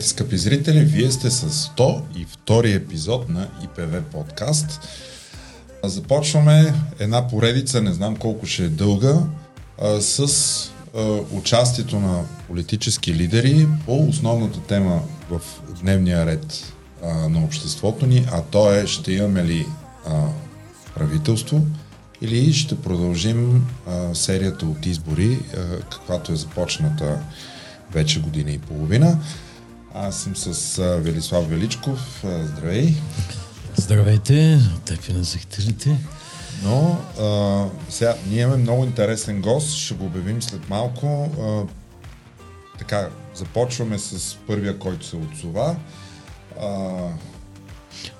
Здравейте, скъпи зрители! Вие сте с 102 епизод на ИПВ подкаст. Започваме една поредица, не знам колко ще е дълга, с участието на политически лидери по основната тема в дневния ред на обществото ни, а то е ще имаме ли правителство или ще продължим серията от избори, каквато е започната вече година и половина. Аз съм с Велислав Величков. Здравей! Здравейте, тъпи на зрителите. Но а, сега ние имаме много интересен гост, ще го обявим след малко. А, така, започваме с първия, който се отзова. А,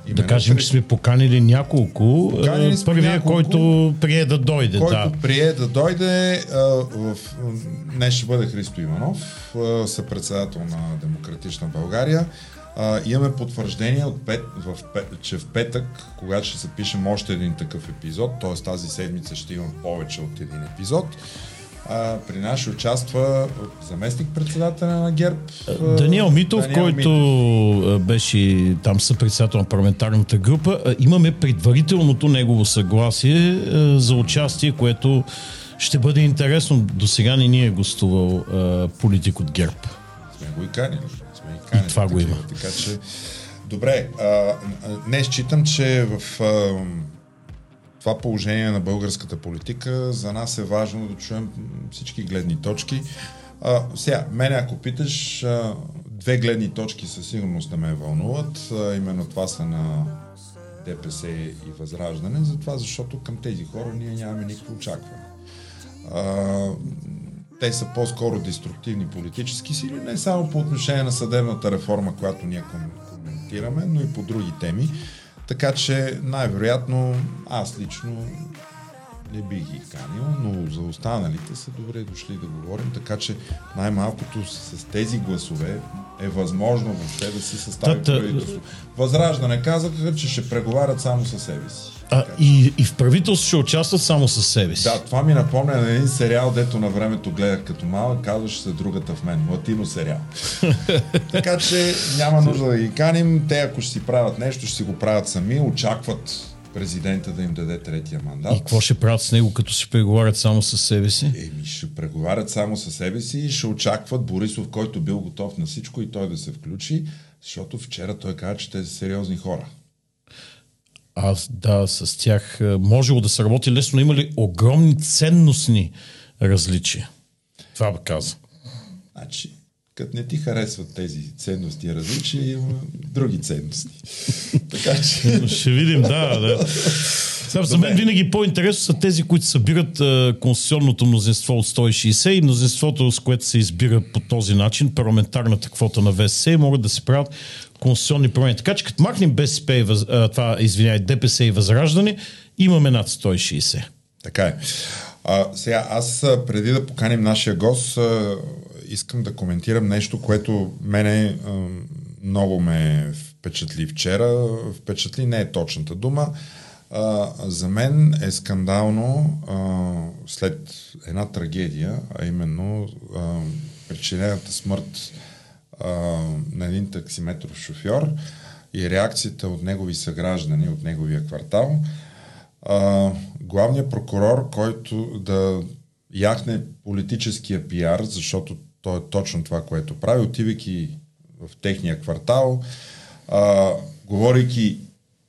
да кажем, че сме поканили няколко. Поканили сме Първия, няколко, който прие да дойде. Който да. прие да дойде, в, днес ще бъде Христо Иванов, съпредседател на Демократична България. имаме потвърждение, от пет, в, че в петък, когато ще запишем още един такъв епизод, т.е. тази седмица ще имам повече от един епизод, а, при нас участва заместник председателя на ГЕРБ. Даниел Митов, Даниел който Митов. беше там съпредседател на парламентарната група. Имаме предварителното негово съгласие за участие, което ще бъде интересно. До сега не ни е гостувал политик от ГЕРБ. Сме го и канили. Сме и, канили, и това такива, го има. Така че, добре, а, не считам, че в а, това положение на българската политика, за нас е важно да чуем всички гледни точки. А, сега, мене ако питаш, две гледни точки със сигурност да ме вълнуват. А, именно това са на ДПС и Възраждане, затова защото към тези хора ние нямаме никакво очакване. А, те са по-скоро деструктивни политически сили, не само по отношение на съдебната реформа, която ние коментираме, но и по други теми. Така че най-вероятно аз лично не бих ги канил, но за останалите са добре дошли да говорим, така че най-малкото с тези гласове е възможно въобще да си състави правителство. Възраждане казаха, че ще преговарят само със себе си. А, и, и в правителство ще участват само със себе си. Да, това ми напомня на един сериал, дето на времето гледах като малък, казваше се другата в мен. Латино сериал. така че няма нужда да ги каним. Те ако ще си правят нещо, ще си го правят сами. Очакват президента да им даде третия мандат. И какво ще правят с него, като си преговарят само с себе си? Еми, ще преговарят само с себе си и ще очакват Борисов, който бил готов на всичко и той да се включи, защото вчера той каза, че те са сериозни хора. Аз да, с тях е, можело да се работи лесно, но има ли огромни ценностни различия? Това каза. Значи, като не ти харесват тези ценности различия, има други ценности. така че... Ще видим, да. да. Сега, за мен винаги по-интересно са тези, които събират а, конституционното мнозинство от 160 и мнозинството, с което се избира по този начин, парламентарната квота на ВСС, могат да се правят конституционни промени. Така че като махнем БСП и въз, това, извиняй, ДПС и Възраждане, имаме над 160. Така е. А, сега, аз преди да поканим нашия гост, а, искам да коментирам нещо, което мене а, много ме впечатли вчера. Впечатли не е точната дума. А, за мен е скандално а, след една трагедия, а именно а, причинената смърт на един таксиметров шофьор и реакцията от негови съграждани, от неговия квартал. А, главният прокурор, който да яхне политическия пиар, защото то е точно това, което прави, отивайки в техния квартал, а, говорейки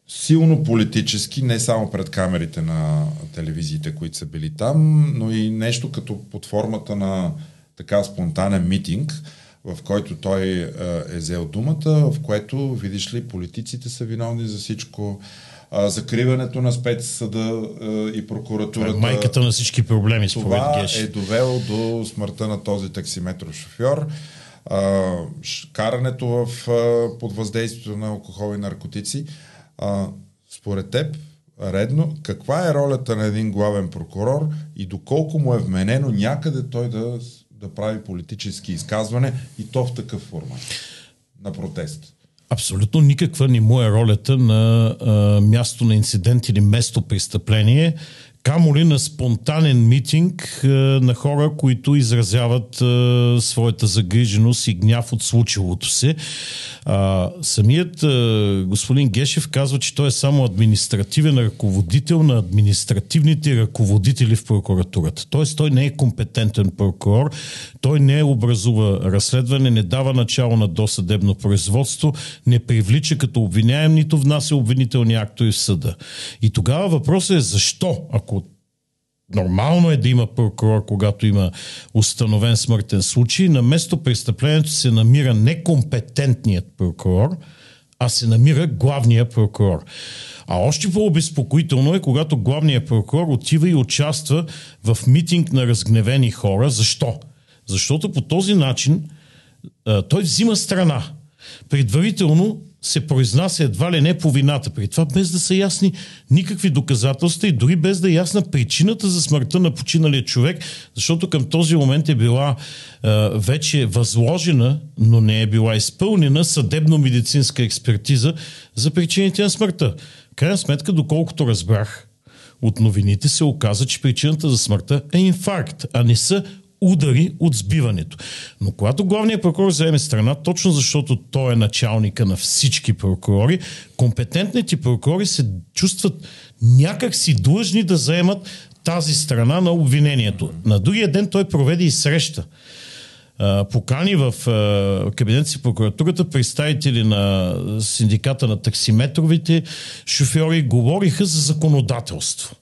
силно политически, не само пред камерите на телевизиите, които са били там, но и нещо като под формата на така спонтанен митинг, в който той е, е взел думата, в което, видиш ли, политиците са виновни за всичко, закриването на спецсъда а, и прокуратурата. Майката на всички проблеми, според Геш. е довело до смъртта на този таксиметров шофьор. Карането в, под въздействието на алкохол и наркотици. Според теб, редно, каква е ролята на един главен прокурор и доколко му е вменено някъде той да да прави политически изказване и то в такъв формат на протест. Абсолютно никаква не му е ролята на а, място на инцидент или место престъпление, камо ли на спонтанен митинг е, на хора, които изразяват е, своята загриженост и гняв от случилото се. Самият е, господин Гешев казва, че той е само административен ръководител на административните ръководители в прокуратурата. Тоест той не е компетентен прокурор, той не образува разследване, не дава начало на досъдебно производство, не привлича като обвиняем, нито внася обвинителни актове в съда. И тогава въпросът е защо, ако Нормално е да има прокурор, когато има установен смъртен случай. На место престъплението се намира некомпетентният прокурор, а се намира главният прокурор. А още по-обезпокоително е, когато главният прокурор отива и участва в митинг на разгневени хора. Защо? Защото по този начин той взима страна. Предварително се произнася едва ли не по вината. При това без да са ясни никакви доказателства и дори без да е ясна причината за смъртта на починалия човек, защото към този момент е била е, вече възложена, но не е била изпълнена съдебно-медицинска експертиза за причините на смъртта. Крайна сметка, доколкото разбрах, от новините се оказа, че причината за смъртта е инфаркт, а не са удари от сбиването. Но когато главният прокурор заеме страна, точно защото той е началника на всички прокурори, компетентните прокурори се чувстват някак си длъжни да заемат тази страна на обвинението. На другия ден той проведе и среща. Покани в кабинет си прокуратурата представители на синдиката на таксиметровите шофьори говориха за законодателство.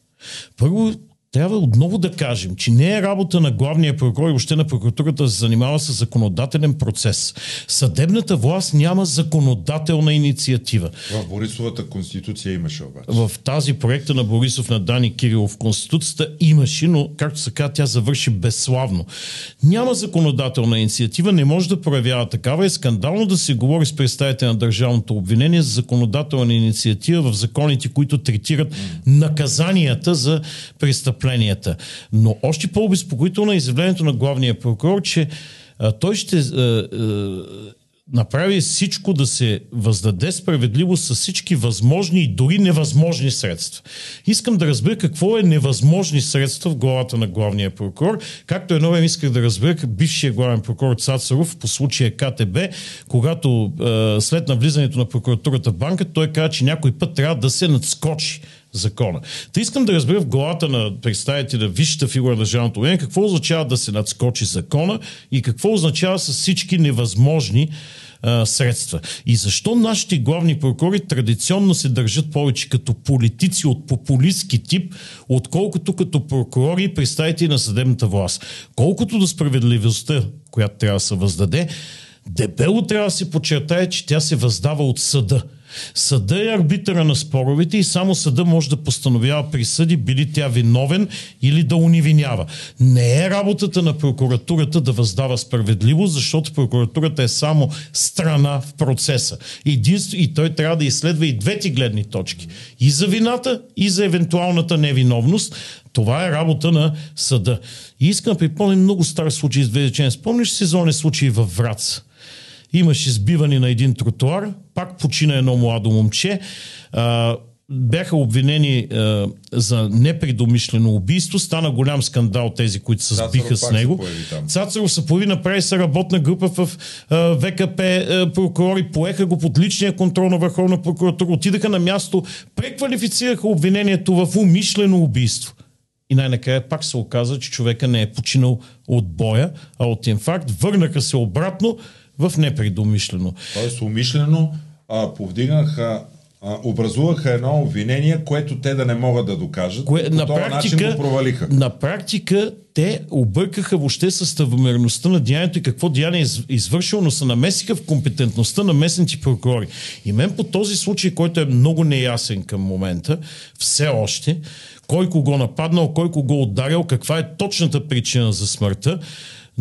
Първо трябва отново да кажем, че не е работа на главния прокурор и въобще на прокуратурата да се занимава с законодателен процес. Съдебната власт няма законодателна инициатива. В Борисовата конституция имаше обаче. В тази проекта на Борисов на Дани Кирилов конституцията имаше, но както се казва, тя завърши безславно. Няма законодателна инициатива, не може да проявява такава. Е скандално да се говори с представите на държавното обвинение за законодателна инициатива в законите, които третират наказанията за престъпления престъпленията. Но още по-обезпокоително е изявлението на главния прокурор, че а, той ще а, а, направи всичко да се въздаде справедливо с всички възможни и дори невъзможни средства. Искам да разбера какво е невъзможни средства в главата на главния прокурор, както едно време исках да разбера бившия главен прокурор Цацаров по случая КТБ, когато е, след навлизането на прокуратурата в банка, той каза, че някой път трябва да се надскочи закона. Та искам да разбера в главата на представители на висшата фигура на държавното обвинение какво означава да се надскочи закона и какво означава с всички невъзможни а, средства. И защо нашите главни прокурори традиционно се държат повече като политици от популистски тип, отколкото като прокурори и представители на съдебната власт. Колкото до справедливостта, която трябва да се въздаде, дебело трябва да се подчертае, че тя се въздава от съда – Съда е арбитъра на споровете и само съда може да постановява присъди, били тя виновен или да унивинява. Не е работата на прокуратурата да въздава справедливо, защото прокуратурата е само страна в процеса. Единство, и той трябва да изследва и двете гледни точки. И за вината, и за евентуалната невиновност. Това е работа на съда. И искам да припомня много стар случай с две Спомниш сезонни случаи във Враца? Имаше сбиване на един тротуар, пак почина едно младо момче. А, бяха обвинени а, за непредомишлено убийство. Стана голям скандал тези, които се сбиха с него. Цацаров се появи, направи се работна група в а, ВКП. А, прокурори поеха го под личния контрол на Върховна прокуратура. Отидаха на място, преквалифицираха обвинението в умишлено убийство. И най-накрая пак се оказа, че човека не е починал от боя, а от инфаркт. Върнаха се обратно в непредумишлено. Тоест умишлено а, повдигнаха а, образуваха едно обвинение, което те да не могат да докажат. Кое, по на този практика, начин го провалиха. На практика те объркаха въобще съставомерността на деянието и какво деяние е извършило, но се намесиха в компетентността на местните прокурори. И мен по този случай, който е много неясен към момента, все още, кой кого нападнал, кой кого ударил, каква е точната причина за смъртта,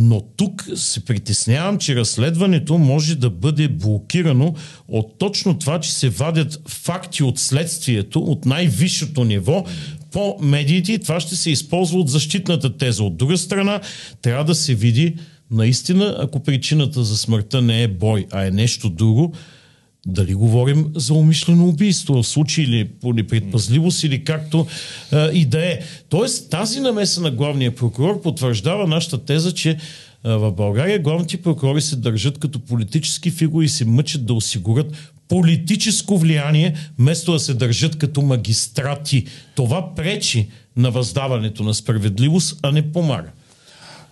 но тук се притеснявам, че разследването може да бъде блокирано от точно това, че се вадят факти от следствието, от най-висшето ниво, по медиите и това ще се използва от защитната теза. От друга страна, трябва да се види наистина, ако причината за смъртта не е бой, а е нещо друго, Дали говорим за умишлено убийство в случай или по непредпазливост или както а, и да е. Тоест тази намеса на главния прокурор потвърждава нашата теза, че в България главните прокурори се държат като политически фигури и се мъчат да осигурят политическо влияние, вместо да се държат като магистрати. Това пречи на въздаването на справедливост, а не помага.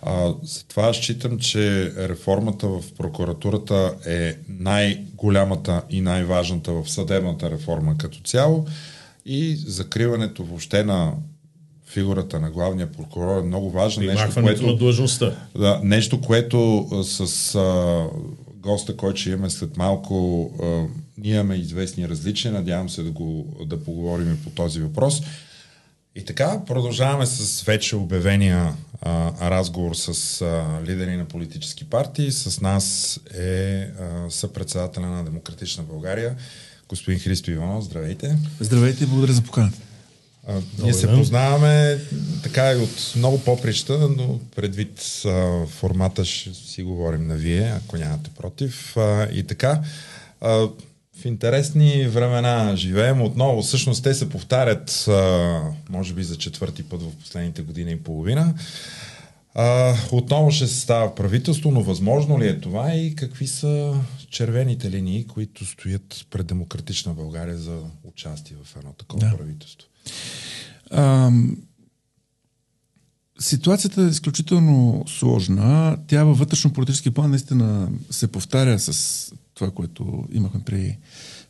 А, затова считам, че реформата в прокуратурата е най-голямата и най-важната в съдебната реформа като цяло и закриването въобще на фигурата на главния прокурор е много важно. Нещо, което, на длъжността. Да, нещо, което с а, госта, който ще имаме след малко, а, ние имаме известни различия. Надявам се да, го, да поговорим и по този въпрос. И така, продължаваме с вече обявения а, разговор с а, лидери на политически партии. С нас е а, съпредседателя на Демократична България, господин Христо Иванов. Здравейте. Здравейте и благодаря за поканата. А, ние се познаваме така и от много поприща, но предвид а, формата ще си говорим на вие, ако нямате против. А, и така, а, в интересни времена живеем отново. Всъщност те се повтарят, а, може би за четвърти път в последните години и половина. А, отново ще се става правителство, но възможно ли е това и какви са червените линии, които стоят пред демократична България за участие в едно такова да. правителство? А, ситуацията е изключително сложна. Тя във вътрешно-политически план наистина се повтаря с това, което имахме при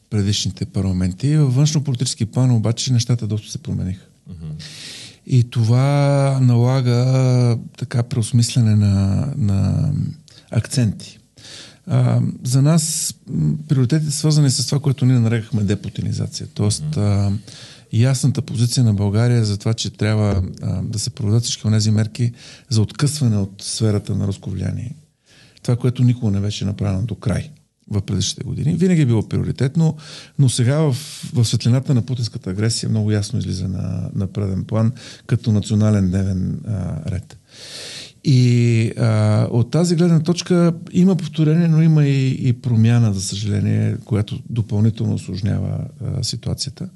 предишните парламенти. Във външно-политически план обаче нещата доста се промениха. Uh-huh. И това налага така преосмислене на, на акценти. А, за нас приоритетите свързани с това, което ние нарекахме депутинизация. Тоест, а, ясната позиция на България за това, че трябва а, да се проведат всички тези мерки за откъсване от сферата на руско влияние. Това, което никога не беше направено до край в предишните години. Винаги е било приоритетно, но сега в, в светлината на путинската агресия много ясно излиза на, на преден план като национален дневен а, ред. И а, от тази гледна точка има повторение, но има и, и промяна, за съжаление, която допълнително осложнява ситуацията.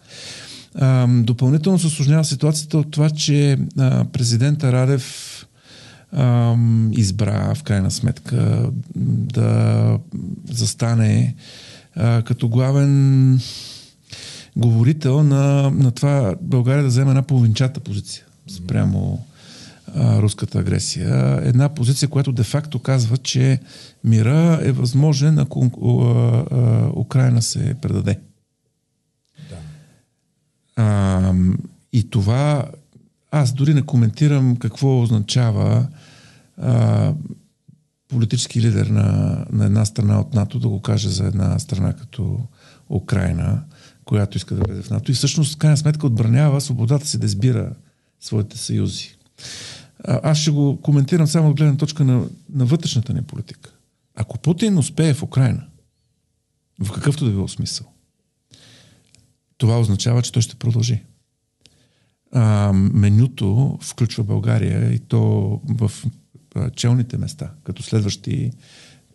А, допълнително се осложнява ситуацията от това, че а, президента Радев ам, избра в крайна сметка да застане а, като главен говорител на, на това България да вземе една половинчата позиция спрямо а, руската агресия. Една позиция, която де-факто казва, че мира е възможен, ако а, а, Украина се предаде. Да. А, и това аз дори не коментирам какво означава а, политически лидер на, на една страна от НАТО да го каже за една страна като Украина, която иска да влезе в НАТО. И всъщност, крайна сметка, отбранява свободата си да избира своите съюзи. А, аз ще го коментирам само от гледна точка на, на вътрешната ни политика. Ако Путин успее в Украина, в какъвто да било смисъл, това означава, че той ще продължи. А, менюто включва България и то в челните места, като следващи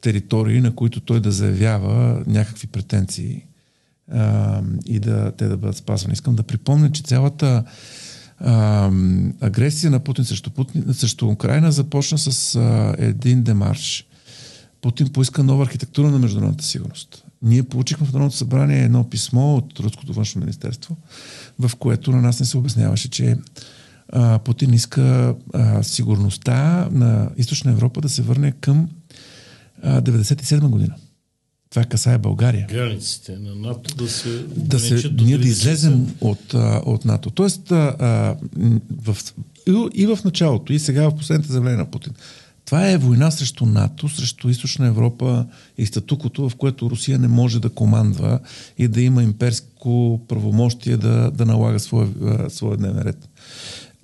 територии, на които той да заявява някакви претенции а, и да, те да бъдат спазвани. Искам да припомня, че цялата а, агресия на Путин срещу, Путин, срещу Украина започна с а, един демарш. Путин поиска нова архитектура на международната сигурност. Ние получихме в Народното събрание едно писмо от Руското външно министерство, в което на нас не се обясняваше, че а, Путин иска а, сигурността на Източна Европа да се върне към а, 97 година. Това касае България. Границите на НАТО да се... Да се ние да излезем от, а, от НАТО. Тоест, а, в, и, и в началото, и сега в последните заявления на Путин, това е война срещу НАТО, срещу Източна Европа и статукото, в което Русия не може да командва и да има имперско правомощие да, да налага своя, своя дневен ред.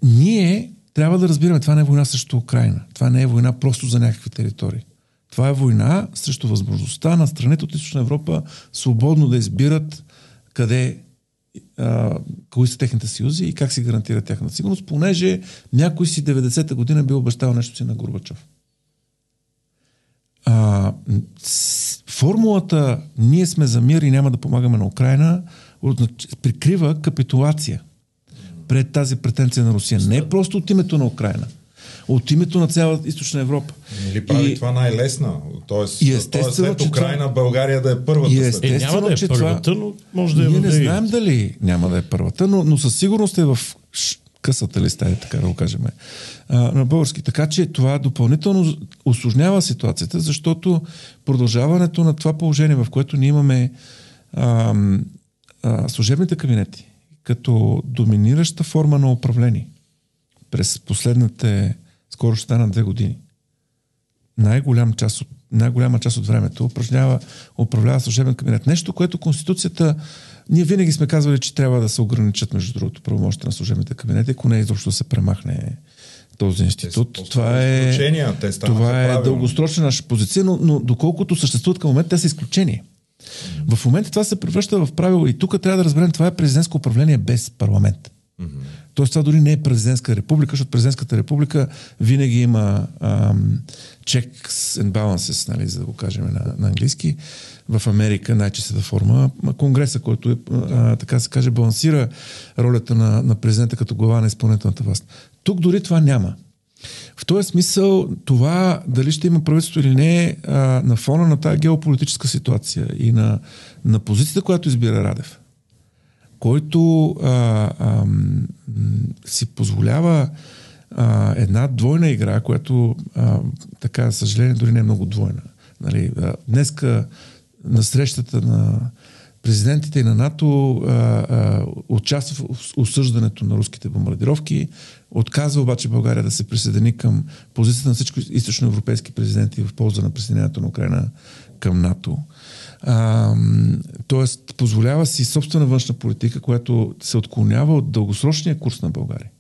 Ние трябва да разбираме, това не е война срещу Украина. Това не е война просто за някакви територии. Това е война срещу възможността на страните от Източна Европа свободно да избират къде кои са техните съюзи и как си гарантира тяхната сигурност, понеже някой си 90-та година бил обещал нещо си на Горбачов. А, формулата ние сме за мир и няма да помагаме на Украина прикрива капитулация пред тази претенция на Русия. Не просто от името на Украина, от името на цяла източна Европа. Или прави и, това най-лесна? Тоест, и тоест след Украина, това, България да е първата. И естествено, е, няма да е първата, но може да е Ние не знаем дали няма да е първата, но, но със сигурност е в късата листа, е така да го кажем, а, на български. Така че това допълнително осложнява ситуацията, защото продължаването на това положение, в което ние имаме а, а, служебните кабинети, като доминираща форма на управление през последните, скоро ще стана две години, най-голям част от, най-голяма част от времето упражнява, управлява служебен кабинет. Нещо, което Конституцията ние винаги сме казвали, че трябва да се ограничат, между другото, правомощите на служебните кабинети, ако не изобщо се премахне този институт. Те това е, те това е дългосрочна наша позиция, но, но доколкото съществуват към момента, те са изключение. В момента това се превръща в правило и тук трябва да разберем, това е президентско управление без парламент. Mm-hmm. Тоест това дори не е президентска република, защото президентската република винаги има ам, checks and balances, нали, за да го кажем на, на английски. В Америка най-честата форма. Конгреса, който е, а, така се каже, балансира ролята на, на президента като глава на изпълнителната власт. Тук дори това няма. В този смисъл, това дали ще има правителство или не, а, на фона на тази геополитическа ситуация и на, на позицията, която избира Радев, който а, а, си позволява а, една двойна игра, която, а, така, съжаление, дори не е много двойна. Нали, а, днеска на срещата на президентите и на НАТО а, а, участва в осъждането на руските бомбардировки, отказва обаче България да се присъедини към позицията на всички източноевропейски президенти в полза на присъединението на Украина към НАТО. А, тоест, позволява си собствена външна политика, която се отклонява от дългосрочния курс на България.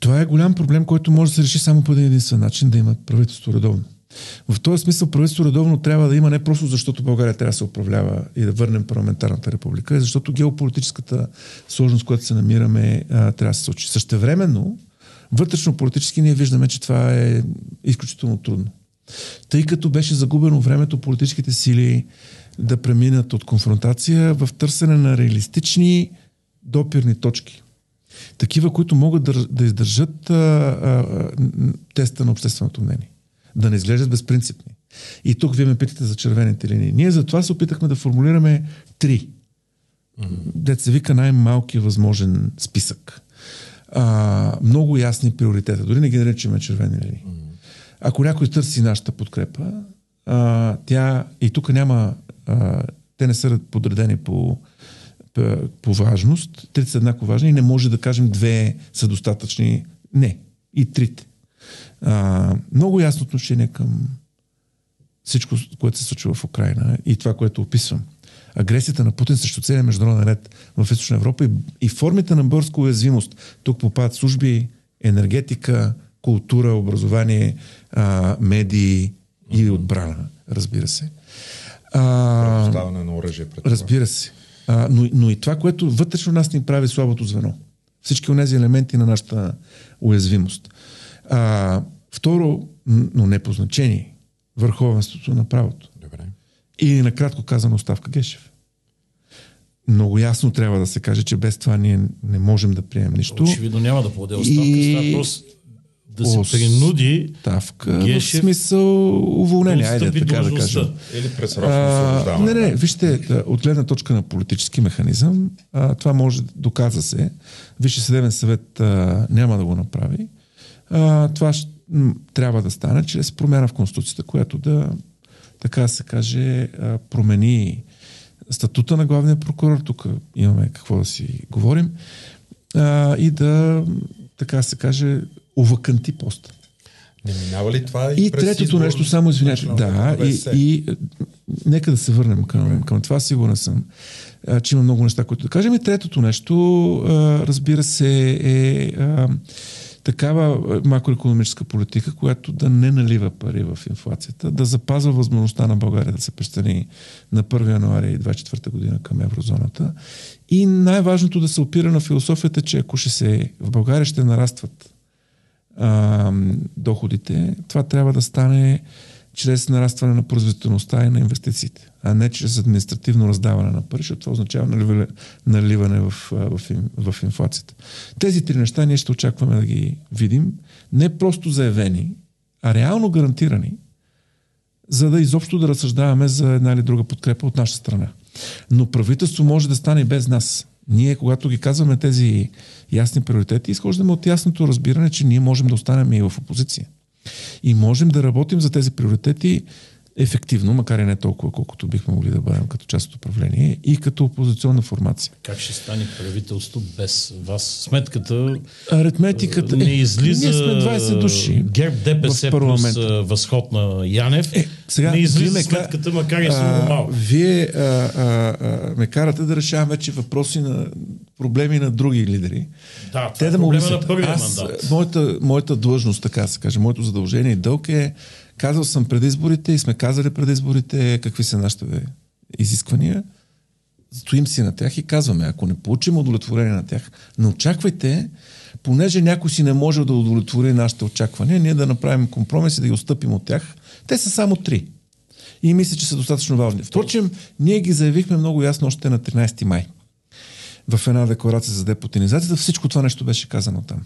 Това е голям проблем, който може да се реши само по един единствен начин, да има правителство редовно. В този смисъл правителство редовно трябва да има не просто защото България трябва да се управлява и да върнем парламентарната република, а защото геополитическата сложност, която се намираме, трябва да се случи. Същевременно, вътрешно политически ние виждаме, че това е изключително трудно. Тъй като беше загубено времето политическите сили да преминат от конфронтация в търсене на реалистични допирни точки. Такива, които могат да, да издържат а, а, теста на общественото мнение да не изглеждат безпринципни. И тук вие ме питате за червените линии. Ние за това се опитахме да формулираме три. Mm-hmm. Дет се вика най-малки възможен списък. А, много ясни приоритета. Дори не ги наричаме червени линии. Mm-hmm. Ако някой търси нашата подкрепа, а, тя и тук няма. А, те не са подредени по, по, по важност. Трите са еднакво важни и не може да кажем две са достатъчни. Не. И трите а, много ясно отношение към всичко, което се случва в Украина и това, което описвам. Агресията на Путин срещу целия международен ред в Източна Европа и, и формите на бързка уязвимост. Тук попадат служби, енергетика, култура, образование, а, медии и отбрана, разбира се. А, на оръжие пред това. Разбира се. А, но, но и това, което вътрешно нас ни прави слабото звено. Всички от тези елементи на нашата уязвимост. А, второ, но не по значение, върховенството на правото. Добре. И накратко казано оставка Гешев. Много ясно трябва да се каже, че без това ние не можем да приемем нищо. Очевидно няма да подаде оставка. И... Става просто да се принуди Ставка Гешев, в смисъл уволнение, айде така да кажем. Или пресрочно Не, не, вижте, от гледна точка на политически механизъм, а, това може, доказа се. Висше съдебен съвет а, няма да го направи а, това ще, трябва да стане чрез промяна в Конституцията, която да, така се каже, промени статута на главния прокурор. Тук имаме какво да си говорим. А, и да, така се каже, уваканти поста. Не минава ли това и, и третото избор, нещо, само извинявайте, да, и, и нека да се върнем към, към това, сигурен съм, а, че има много неща, които да кажем. И третото нещо, а, разбира се, е а, такава е, макроекономическа политика, която да не налива пари в инфлацията, да запазва възможността на България да се престани на 1 януари 2024 година към еврозоната. И най-важното да се опира на философията, че ако ще се, в България ще нарастват а, доходите, това трябва да стане чрез нарастване на производителността и на инвестициите, а не чрез административно раздаване на пари, защото това означава наливане, наливане в, в, в инфлацията. Тези три неща ние ще очакваме да ги видим, не просто заявени, а реално гарантирани, за да изобщо да разсъждаваме за една или друга подкрепа от наша страна. Но правителство може да стане без нас. Ние, когато ги казваме тези ясни приоритети, изхождаме от ясното разбиране, че ние можем да останем и в опозиция. И можем да работим за тези приоритети ефективно, макар и не толкова, колкото бихме могли да бъдем като част от управление и като опозиционна формация. Как ще стане правителство без вас? Сметката Аритметиката не излиза. Ние сме 20 души. ГЕРБ ДПС плюс възход на Янев. Е, сега, не излиза ме, сметката, макар и само малко. Вие а, а, а, ме карате да решавам вече въпроси на проблеми на други лидери. Да, Те е да проблема на първия Аз, мандат. Моята, моята длъжност, така се каже, моето задължение и дълг е Казал съм преди изборите и сме казали преди изборите какви са нашите изисквания. Стоим си на тях и казваме, ако не получим удовлетворение на тях, не очаквайте, понеже някой си не може да удовлетвори нашите очаквания, ние да направим компромис и да ги отстъпим от тях. Те са само три. И мисля, че са достатъчно важни. Впрочем, ние ги заявихме много ясно още на 13 май. В една декларация за депутинизацията всичко това нещо беше казано там.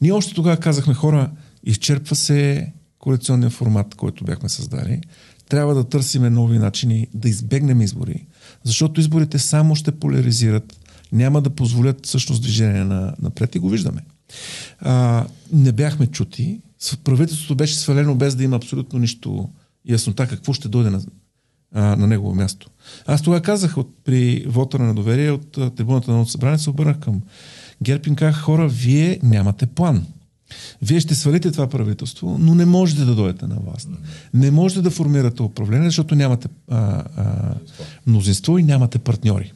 Ние още тогава казахме хора, изчерпва се коалиционния формат, който бяхме създали, трябва да търсиме нови начини да избегнем избори, защото изборите само ще поляризират, няма да позволят всъщност движение на, напред и го виждаме. А, не бяхме чути, правителството беше свалено без да има абсолютно нищо яснота какво ще дойде на, а, на негово място. Аз тогава казах от, при вота на доверие от трибуната на събрание, се обърнах към Герпин, казах хора, вие нямате план. Вие ще свалите това правителство, но не можете да дойдете на власт. Не можете да формирате управление, защото нямате а, а, мнозинство и нямате партньори.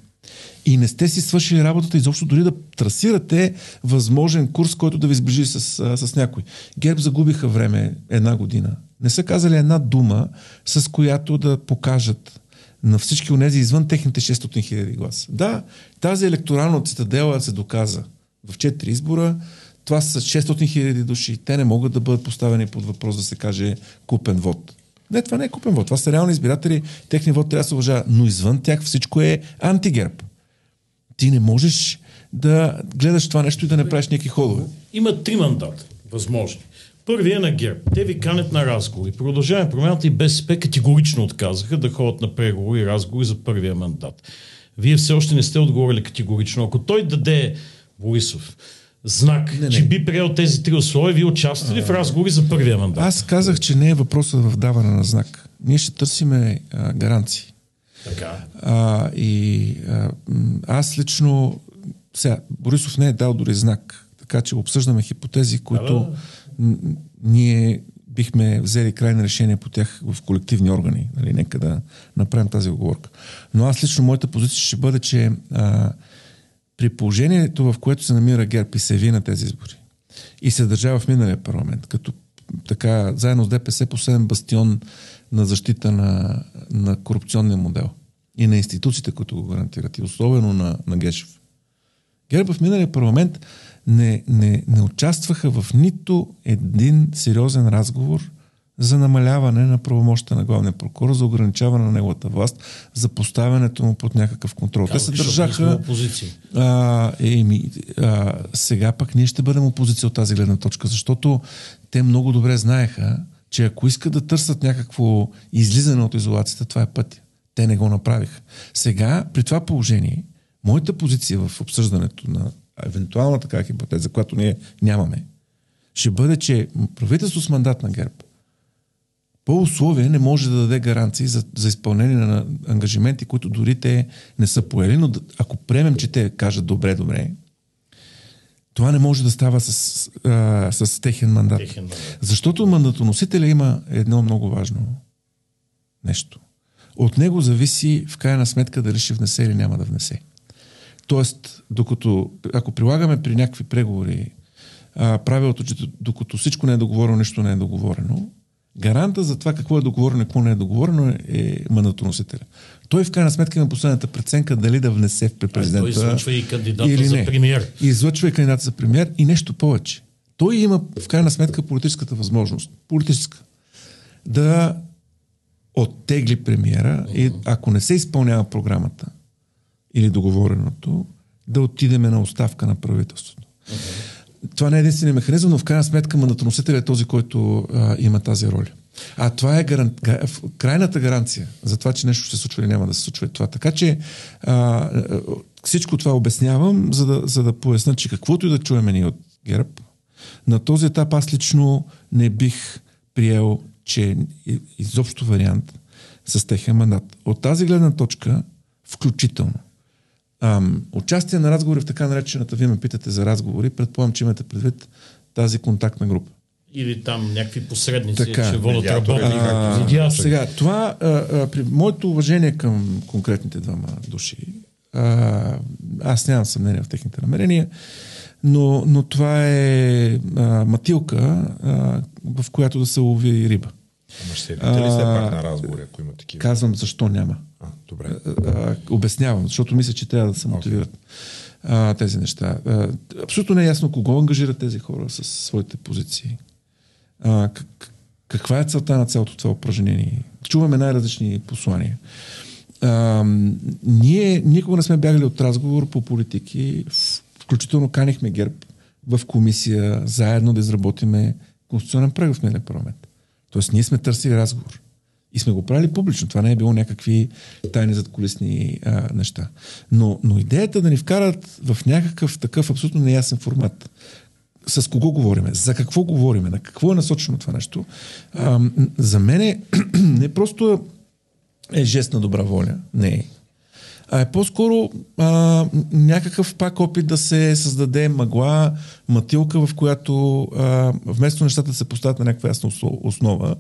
И не сте си свършили работата изобщо дори да трасирате възможен курс, който да ви сближи с, с някой. Герб загубиха време една година. Не са казали една дума, с която да покажат на всички от тези извън техните 600 хиляди гласа. Да, тази електорална цитадела се доказа в 4 избора това са 600 хиляди души. Те не могат да бъдат поставени под въпрос да се каже купен вод. Не, това не е купен вод. Това са реални избиратели. Техни вод трябва да се уважава. Но извън тях всичко е антигерб. Ти не можеш да гледаш това нещо и да не правиш някакви ходове. Има три мандата възможни. Първият е на ГЕРБ. Те ви канят на разговори. Продължаваме промяната и БСП категорично отказаха да ходят на преговори и разговори за първия мандат. Вие все още не сте отговорили категорично. Ако той даде Борисов знак, не, не. че би приел тези три условия, вие участвате ли в разговори за първия мандат? Аз казах, че не е въпросът в даване на знак. Ние ще търсиме а, гаранции. Така. А, и а, аз лично, сега, Борисов не е дал дори знак, така че обсъждаме хипотези, които да, да. ние бихме взели крайни решения по тях в колективни органи. Нали, нека да направим тази оговорка. Но аз лично моята позиция ще бъде, че а, при положението, в което се намира ГЕРБ и се ви на тези избори и се държава в миналия парламент, като така, заедно с ДПС последен бастион на защита на, на корупционния модел и на институциите, които го гарантират, и особено на, на Гешев. ГЕРБ в миналия парламент не, не, не участваха в нито един сериозен разговор за намаляване на правомощта на главния прокурор, за ограничаване на неговата власт, за поставянето му под някакъв контрол. Те се държаха... А, еми, а, сега пък ние ще бъдем опозиция от тази гледна точка, защото те много добре знаеха, че ако искат да търсят някакво излизане от изолацията, това е пътя. Те не го направиха. Сега, при това положение, моята позиция в обсъждането на евентуална така хипотеза, която ние нямаме, ще бъде, че правителство с мандат на ГЕРБ по условие не може да даде гаранции за, за изпълнение на ангажименти, които дори те не са поели, но ако приемем, че те кажат добре, добре, това не може да става с, а, с техен мандат. техен мандат. Защото мандатоносителя има едно много важно нещо. От него зависи в крайна сметка дали ще внесе или няма да внесе. Тоест, докато, ако прилагаме при някакви преговори а, правилото, че докато всичко не е договорено, нищо не е договорено, Гаранта за това какво е договорено и какво не е договорено е мандатоносителя. Той в крайна сметка има последната преценка дали да внесе в президента. Той излъчва и кандидата или не. за премиер. Излъчва и кандидата за премиер и нещо повече. Той има в крайна сметка политическата възможност, политическа, да оттегли премиера и ако не се изпълнява програмата или договореното, да отидеме на оставка на правителството. Това не е единствения механизъм, но в крайна сметка мандатоносителя е този, който а, има тази роля. А това е гаран... крайната гаранция за това, че нещо ще се случва или няма да се случва. Това. Така че а, всичко това обяснявам, за да, за да поясна, че каквото и да чуем ние от ГЕРБ, на този етап аз лично не бих приел, че изобщо вариант с техен мандат. От тази гледна точка, включително, ам, участие на разговори в така наречената, вие ме питате за разговори, предполагам, че имате предвид тази контактна група. Или там някакви посредници Така. ще водят както Медиатори. Сега, това, а, а, при моето уважение към конкретните двама души, а, аз нямам съмнение в техните намерения, но, но това е а, матилка, а, в която да се лови риба. Ама ще седите ли все пак на разговори, ако има такива? Казвам защо няма. А, добре. А, обяснявам, защото мисля, че трябва да се мотивират а, тези неща. А, абсолютно не е ясно кого ангажират тези хора с своите позиции. А, как, каква е целта на цялото това упражнение? Чуваме най-различни послания. А, ние никога не сме бягали от разговор по политики, включително канихме ГЕРБ в комисия, заедно да изработиме конституционен преглед в миналия парламент. Тоест ние сме търсили разговор. И сме го правили публично. Това не е било някакви тайни задколисни а, неща. Но, но идеята да ни вкарат в някакъв такъв абсолютно неясен формат, с кого говориме, за какво говориме, на какво е насочено това нещо, а, за мен е, не просто е жест на добра воля, не е а е по-скоро а, някакъв пак опит да се създаде мъгла, матилка, в която а, вместо нещата да се поставят на някаква ясна основа,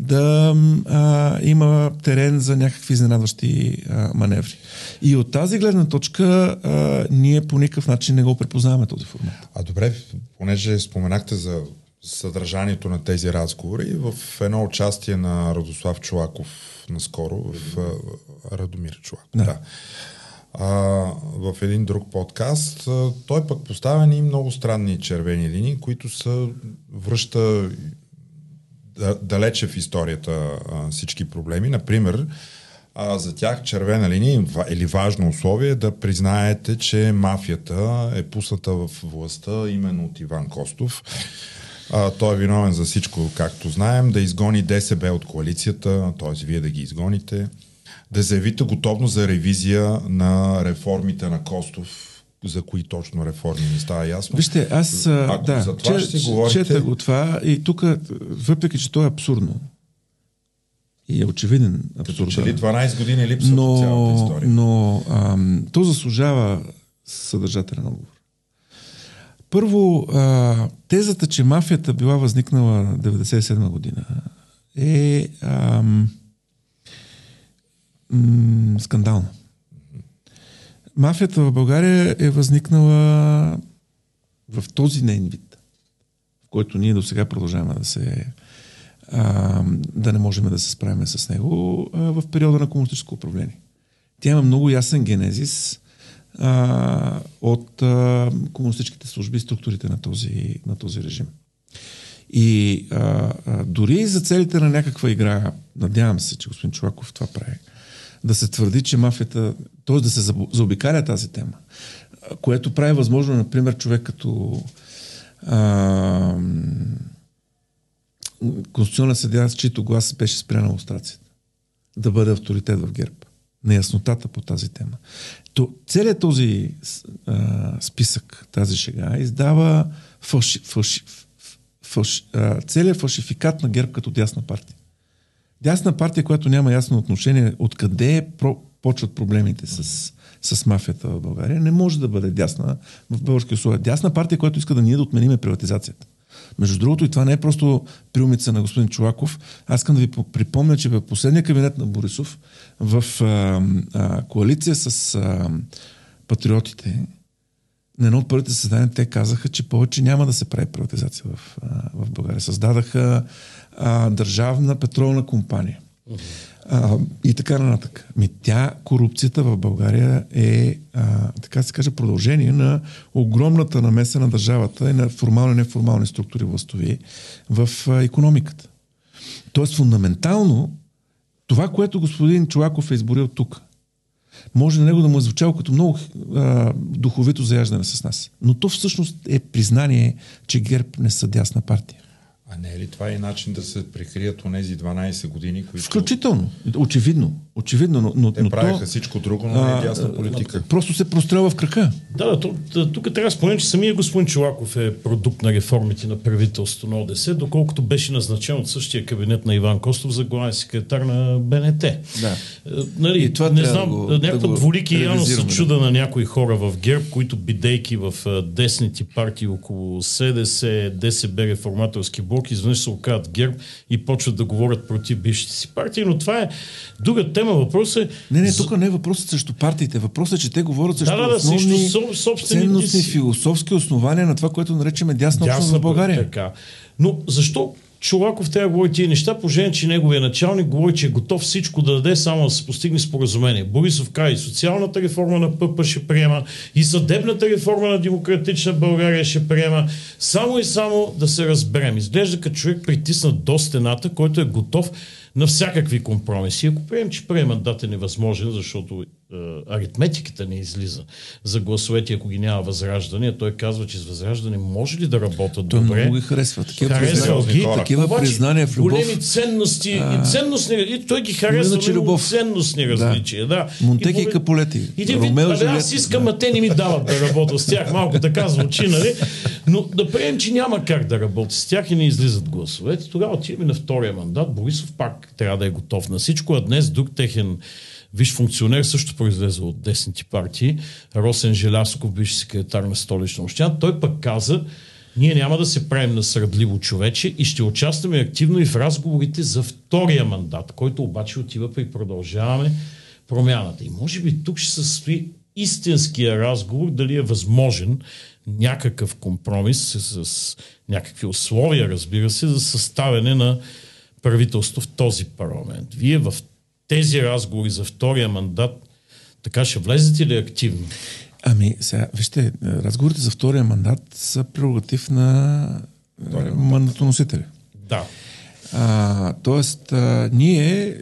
да а, има терен за някакви изненадващи а, маневри. И от тази гледна точка а, ние по никакъв начин не го препознаваме този формат. А добре, понеже споменахте за съдържанието на тези разговори, в едно участие на Радослав Чулаков наскоро, в Радомир Чулаков. Да. да. А, в един друг подкаст, той пък поставя ни много странни червени линии, които са връща да, далече в историята всички проблеми. Например, а, за тях червена линия или важно условие е да признаете, че мафията е пусната в властта именно от Иван Костов. А, той е виновен за всичко, както знаем, да изгони ДСБ от коалицията, т.е. вие да ги изгоните, да заявите готовност за ревизия на реформите на Костов, за кои точно реформи не става ясно. Вижте, аз Ако да, за това че, ще си говорите... чета го това и тук, въпреки че то е абсурдно, и е очевиден абсурд. Като че ли 12 години липсва но, цялата история. Но ам, то заслужава съдържателен отговор. Първо, а, тезата, че мафията била възникнала 97 година е ам, м- скандална. Мафията в България е възникнала в този нейн вид, в който ние до сега продължаваме да се а, да не можем да се справим с него а, в периода на комунистическо управление. Тя има много ясен генезис а, от а, комунистическите служби и структурите на този, на този режим. И а, а, дори за целите на някаква игра, надявам се, че господин Чуваков това прави, да се твърди, че мафията, т.е. да се заобикаля тази тема, което прави възможно, например, човек като а, конституционна съдия, с чийто глас беше спряна лустрацията, да бъде авторитет в ГЕРБ. Неяснотата по тази тема. То, целият този а, списък, тази шега, издава фалши, фалши, фалши, а, целият фалшификат на ГЕРБ като дясна партия. Дясна партия, която няма ясно отношение откъде про, почват проблемите с, с мафията в България, не може да бъде дясна в български условия. Дясна партия, която иска да ние да отмениме приватизацията. Между другото, и това не е просто приумица на господин Чулаков. Аз искам да ви припомня, че в последния кабинет на Борисов в а, а, коалиция с а, патриотите на едно от първите създания те казаха, че повече няма да се прави приватизация в, а, в България. Създадаха а, държавна петролна компания. Uh-huh. И така нататък. Ми тя, корупцията в България е, а, така се каже, продължение на огромната намеса на държавата и на формални и неформални структури властови в а, економиката. Тоест, фундаментално, Това, което господин Чулаков е изборил тук, може на него да му е звучало като много а, духовито заяждане с нас. Но то всъщност е признание, че ГЕРБ не са дясна партия. А не е ли това и начин да се прикрият онези 12 години, които... Включително. Очевидно. Очевидно, но, но, Те но правиха то, всичко друго, но не е ясна политика. Просто се прострелва в крака. Да, да, тук трябва да споменем, че самия господин Чулаков е продукт на реформите на правителството на ОДС, доколкото беше назначен от същия кабинет на Иван Костов за главен секретар на БНТ. Да. Е, Нали, И това не знам, да го- някаква да дволики явно се ревизираме, чуда на някои хора в ГЕРБ, които бидейки в а, десните партии около СДС, ДСБ, реформаторски блок, изведнъж се окажат ГЕРБ и почват да говорят против бившите си партии, но това е друга тема. Въпросът е Не, не, тук не е въпросът срещу партиите. Въпросът е, че те говорят срещу да, да, основни срещу соб- ценностни, си. философски основания на това, което наричаме дясна общност в България. Така. Но защо Чолаков трябва да говори тия неща, положение, че неговия началник говори, че е готов всичко да даде, само да се постигне споразумение. Борисов каза и социалната реформа на ПП ще приема, и съдебната реформа на Демократична България ще приема, само и само да се разберем. Изглежда като човек притиснат до стената, който е готов на всякакви компромиси. Ако приемем, че приемат мандат е невъзможен, защото аритметиката не излиза за гласовете, ако ги няма възраждане, а той казва, че с възраждане може ли да работят Той добре. много ги харесва. Такива Харесва ги, такива Обаче, признания в любов. Големи ценности и ценностни, и той ги харесва, но любов. ценностни различия. Да. Монтеки и. И ти Ромео Ромео и аз искам, а те не ми дават да работя с тях. Малко така звучи, нали? Но да приемем, че няма как да работи с тях и не излизат гласовете. Тогава отиваме на втория мандат. Борисов пак трябва да е готов на всичко, а днес друг техен виж функционер също произлезе от десните партии. Росен Желясков, бивш секретар на столична община. Той пък каза, ние няма да се правим на сърдливо човече и ще участваме активно и в разговорите за втория мандат, който обаче отива при продължаваме промяната. И може би тук ще се състои истинския разговор, дали е възможен някакъв компромис с, с някакви условия, разбира се, за съставяне на правителство в този парламент. Вие в тези разговори за втория мандат така ще влезете ли активно? Ами, сега, вижте, разговорите за втория мандат са прерогатив на е, мандатоносителя. Да. А, тоест, а, ние,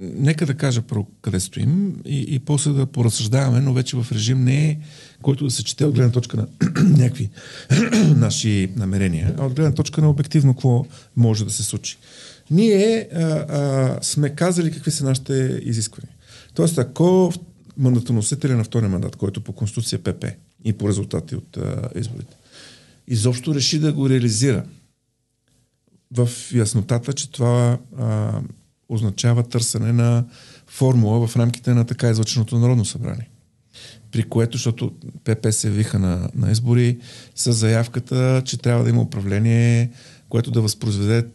нека да кажа про къде стоим и, и после да поразсъждаваме, но вече в режим не е, който да се чете от гледна точка на някакви наши намерения, а от гледна точка на обективно какво може да се случи. Ние а, а, сме казали какви са нашите изисквания. Тоест, ако мандатоносителя на втория мандат, който по Конституция ПП и по резултати от а, изборите, изобщо реши да го реализира, в яснотата, че това а, означава търсене на формула в рамките на така излъченото Народно събрание. При което, защото ПП се виха на, на избори с заявката, че трябва да има управление, което да възпроизведе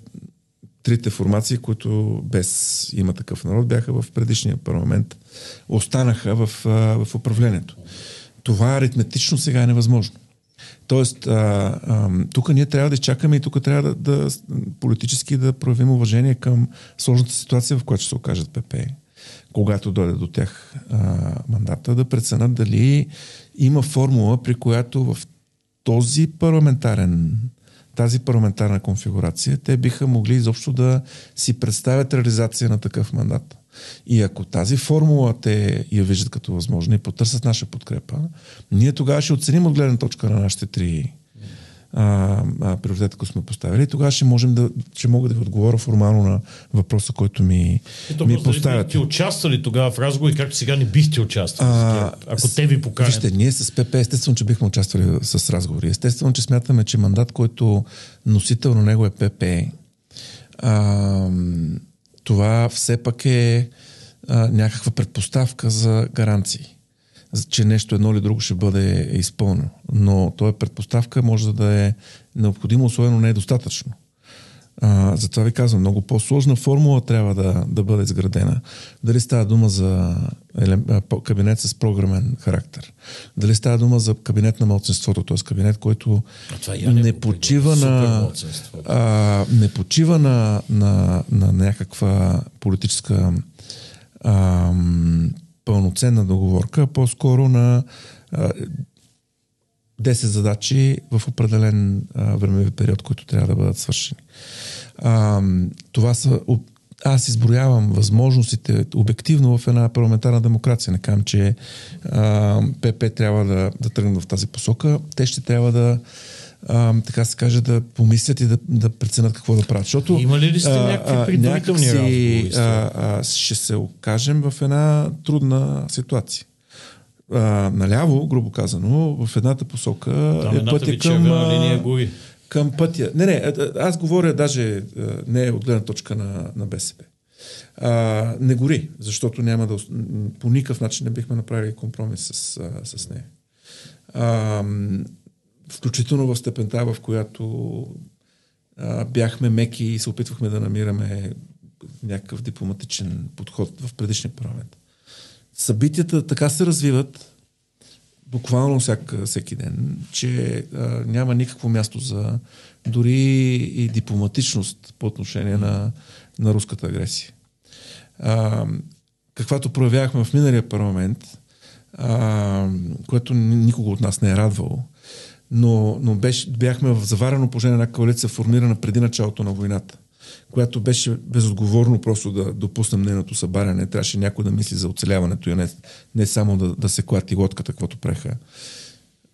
трите формации, които без има такъв народ, бяха в предишния парламент, останаха в, в управлението. Това аритметично сега е невъзможно. Тоест, а, а, тук ние трябва да изчакаме и тук трябва да, да политически да проявим уважение към сложната ситуация, в която ще се окажат ПП, когато дойде до тях а, мандата, да преценят дали има формула, при която в този парламентарен тази парламентарна конфигурация, те биха могли изобщо да си представят реализация на такъв мандат. И ако тази формула те я виждат като възможна и потърсят наша подкрепа, ние тогава ще оценим от гледна точка на нашите три а, а, приоритета, които сме поставили. И тогава ще, можем да, ще мога да ви отговоря формално на въпроса, който ми, Ето, ми поставяте. Бихте участвали тогава в разговори, както сега не бихте участвали. А, ако те ви поканят. Вижте, ние с ПП естествено, че бихме участвали с разговори. Естествено, че смятаме, че мандат, който носител на него е ПП, а, това все пак е а, някаква предпоставка за гаранции че нещо едно или друго ще бъде изпълнено. Но то е предпоставка, може да е необходимо условие, но не е достатъчно. А, затова ви казвам, много по-сложна формула трябва да, да бъде изградена. Дали става дума за кабинет с програмен характер, дали става дума за кабинет на младсенството, т.е. кабинет, който не почива на, а, не почива на, на, на някаква политическа а, пълноценна договорка, а по-скоро на а, 10 задачи в определен а, времеви период, които трябва да бъдат свършени. А, това са аз изброявам възможностите обективно в една парламентарна демокрация. Не казвам, че а, ПП трябва да, да тръгне в тази посока. Те ще трябва да а, така се каже, да помислят и да, да преценят какво да правят. Защото, Има ли ли сте някакви предварителни ще се окажем в една трудна ситуация. А, наляво, грубо казано, в едната посока Там е пътя към... линия. Към пътя. Не, не, аз говоря даже не от гледна точка на, на БСП. А, не гори, защото няма да, по никакъв начин не бихме направили компромис с, с нея. А, включително в степента, в която а, бяхме меки и се опитвахме да намираме някакъв дипломатичен подход в предишния парламент. Събитията така се развиват, буквално всяка, всеки ден, че а, няма никакво място за дори и дипломатичност по отношение на, на руската агресия. А, каквато проявявахме в миналия парламент, а, което никого от нас не е радвало, но, но беше, бяхме в заварено положение на коалиция, формирана преди началото на войната, която беше безотговорно просто да допуснем нейното събаряне. Трябваше някой да мисли за оцеляването и не, не само да, да се клати лодката, каквото преха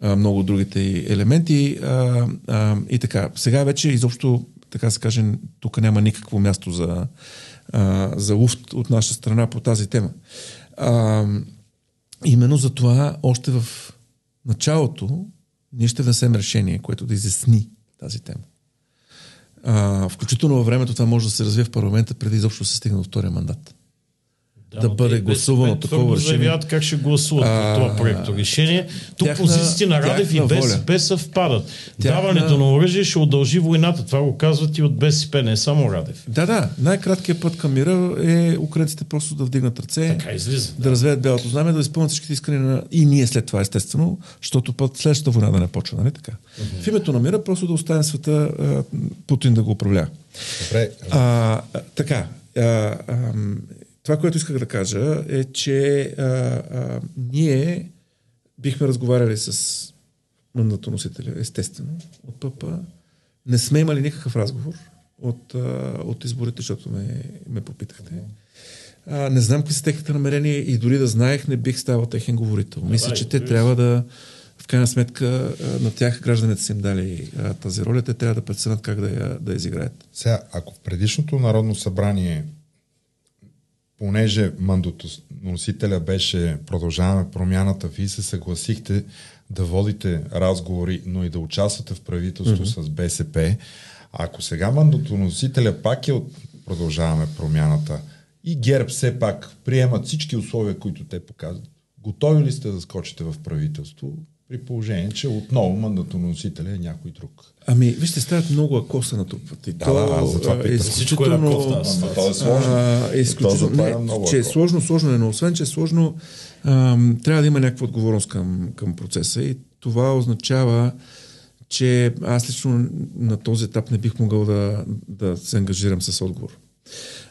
а, много другите елементи. А, а, и така, сега вече изобщо, така се каже, тук няма никакво място за, а, за луфт от наша страна по тази тема. А, именно за това още в началото ние ще внесем решение, което да изясни тази тема. А, включително във времето това може да се развие в парламента преди изобщо се стигне до втория мандат да, да бъде гласувано такова решение. заявяват как ще гласуват а, по това проекто решение. Тук тяхна, позициите на Радев и БСП воля. съвпадат. Тяхна... Даването на оръжие ще удължи войната. Това го казват и от БСП, не само Радев. Да, да. Най-краткият път към мира е украинците просто да вдигнат ръце, така излиза, да, да развеят бялото знаме, да изпълнят всичките искания на... и ние след това, естествено, защото път следващата война да не почва, нали така? Uh-huh. В името на мира просто да оставим света Путин да го управлява. Добре. А, така. А, а, това, което исках да кажа е, че а, а, ние бихме разговаряли с мандатоносителя, естествено, от ПП. Не сме имали никакъв разговор от, а, от изборите, защото ме, ме попитахте. А, не знам какви са техните намерения и дори да знаех, не бих ставал техен говорител. Мисля, че те трябва да, в крайна сметка, на тях гражданите са им дали а, тази роля, те трябва да преценят как да я, да изиграят. Сега, ако в предишното Народно събрание понеже мандотоносителя беше продължаваме промяната, вие се съгласихте да водите разговори, но и да участвате в правителство mm-hmm. с БСП. Ако сега мандотоносителя пак е от продължаваме промяната и ГЕРБ все пак приемат всички условия, които те показват, готови ли сте да скочите в правителство? При положение, че отново мандатоносителя е някой друг. Ами, вижте, стават много акоса на трупват. И да, то, да, аз това е да, то е сложно. А, е изключително, е много че е сложно, сложно е, но освен, че е сложно, ам, трябва да има някаква отговорност към, към процеса и това означава, че аз лично на този етап не бих могъл да, да се ангажирам с отговор.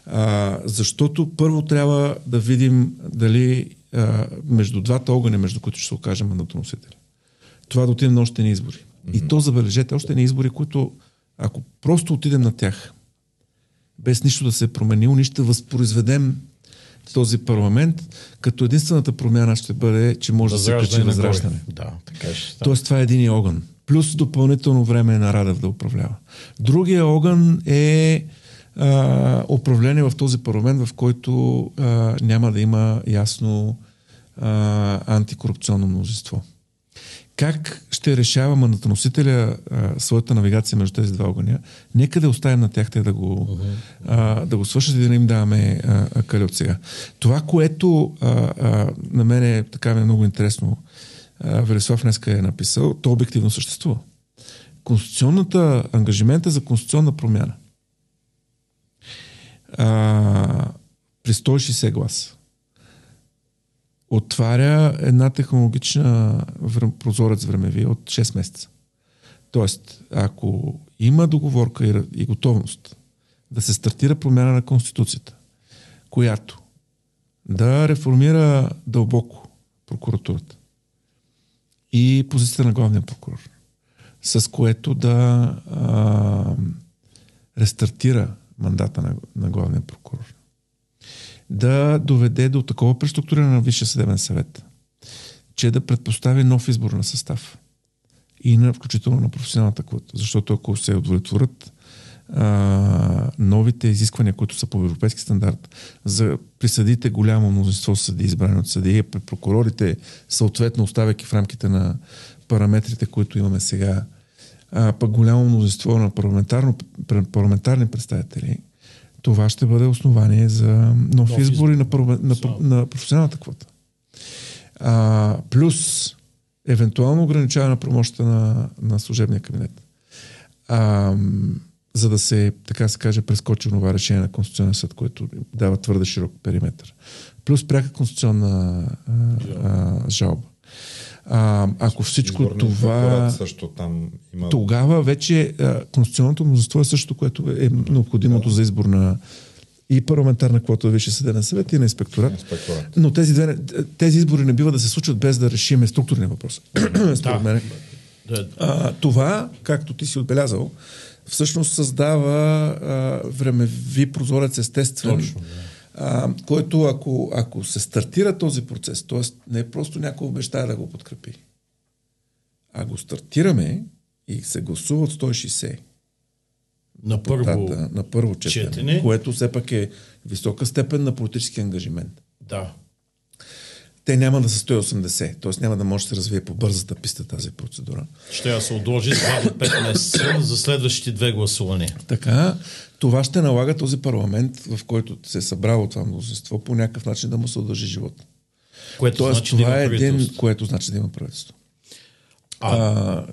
А, защото първо трябва да видим дали а, между двата огъня, между които ще се окажем мандатоносителя това да отидем на още не избори. Mm-hmm. И то забележете, още не избори, които ако просто отидем на тях, без нищо да се е променило, нищо да възпроизведем този парламент, като единствената промяна ще бъде, че може да се качи възраждане. Да, така ще Тоест това е един огън. Плюс допълнително време е на Радев да управлява. Другия огън е а, управление в този парламент, в който а, няма да има ясно а, антикорупционно мнозинство. Как ще решава мандатоносителя а, своята навигация между тези два огъня? Нека да оставим на тях те да го, uh-huh. а, да го свършат и да не им даваме кали от сега. Това, което а, а, на мен е така е много интересно, а, Велислав днеска е написал, то обективно съществува. Конституционната ангажимента за конституционна промяна а, при 160 гласа отваря една технологична прозорец времеви от 6 месеца. Тоест, ако има договорка и, готовност да се стартира промяна на Конституцията, която да реформира дълбоко прокуратурата и позицията на главния прокурор, с което да а, рестартира мандата на, на главния прокурор. Да доведе до такова преструктуриране на Висшия съдебен съвет, че да предпостави нов избор на състав и на, включително на професионалната квота. Защото ако се удовлетворят а, новите изисквания, които са по европейски стандарт, за присъдите голямо мнозинство съди, избрани от съдии, прокурорите, съответно оставяйки в рамките на параметрите, които имаме сега, а, пък голямо мнозинство на парламентарни представители, това ще бъде основание за нов, нов избор и на, на, на, на професионалната квота. А, плюс евентуално ограничаване на промощта на, на служебния кабинет. А, за да се, така се каже, прескочи това решение на Конституционния съд, което дава твърде широк периметр. Плюс пряка конституционна а, а, жалба. А, ако всичко Изборни това... Също там има... Тогава вече а, конституционното мнозинство е също, което е необходимото да. за избор на и парламентарна квота Висше съдебен съвет и на инспекторат. инспекторат. Но тези, две, тези избори не бива да се случват без да решиме структурния въпрос. Според мен. А, това, както ти си отбелязал, всъщност създава а, времеви прозорец естествен, Точно, да. А, който ако, ако се стартира този процес, т.е. не е просто някой обещая да го подкрепи, а го стартираме и се гласува от 160 на първо, на първо четене, четене, което все пак е висока степен на политически ангажимент. Да. Те няма да са 180, т.е. няма да може да се развие по бързата писта тази процедура. Ще я се отложи с 2 до 5 месеца за следващите две гласувания. Така, това ще налага този парламент, в който се е събрало това мнозинство, по някакъв начин да му се удължи живота. Което Тоест, значи това да е един, което значи да има правителство. А... А,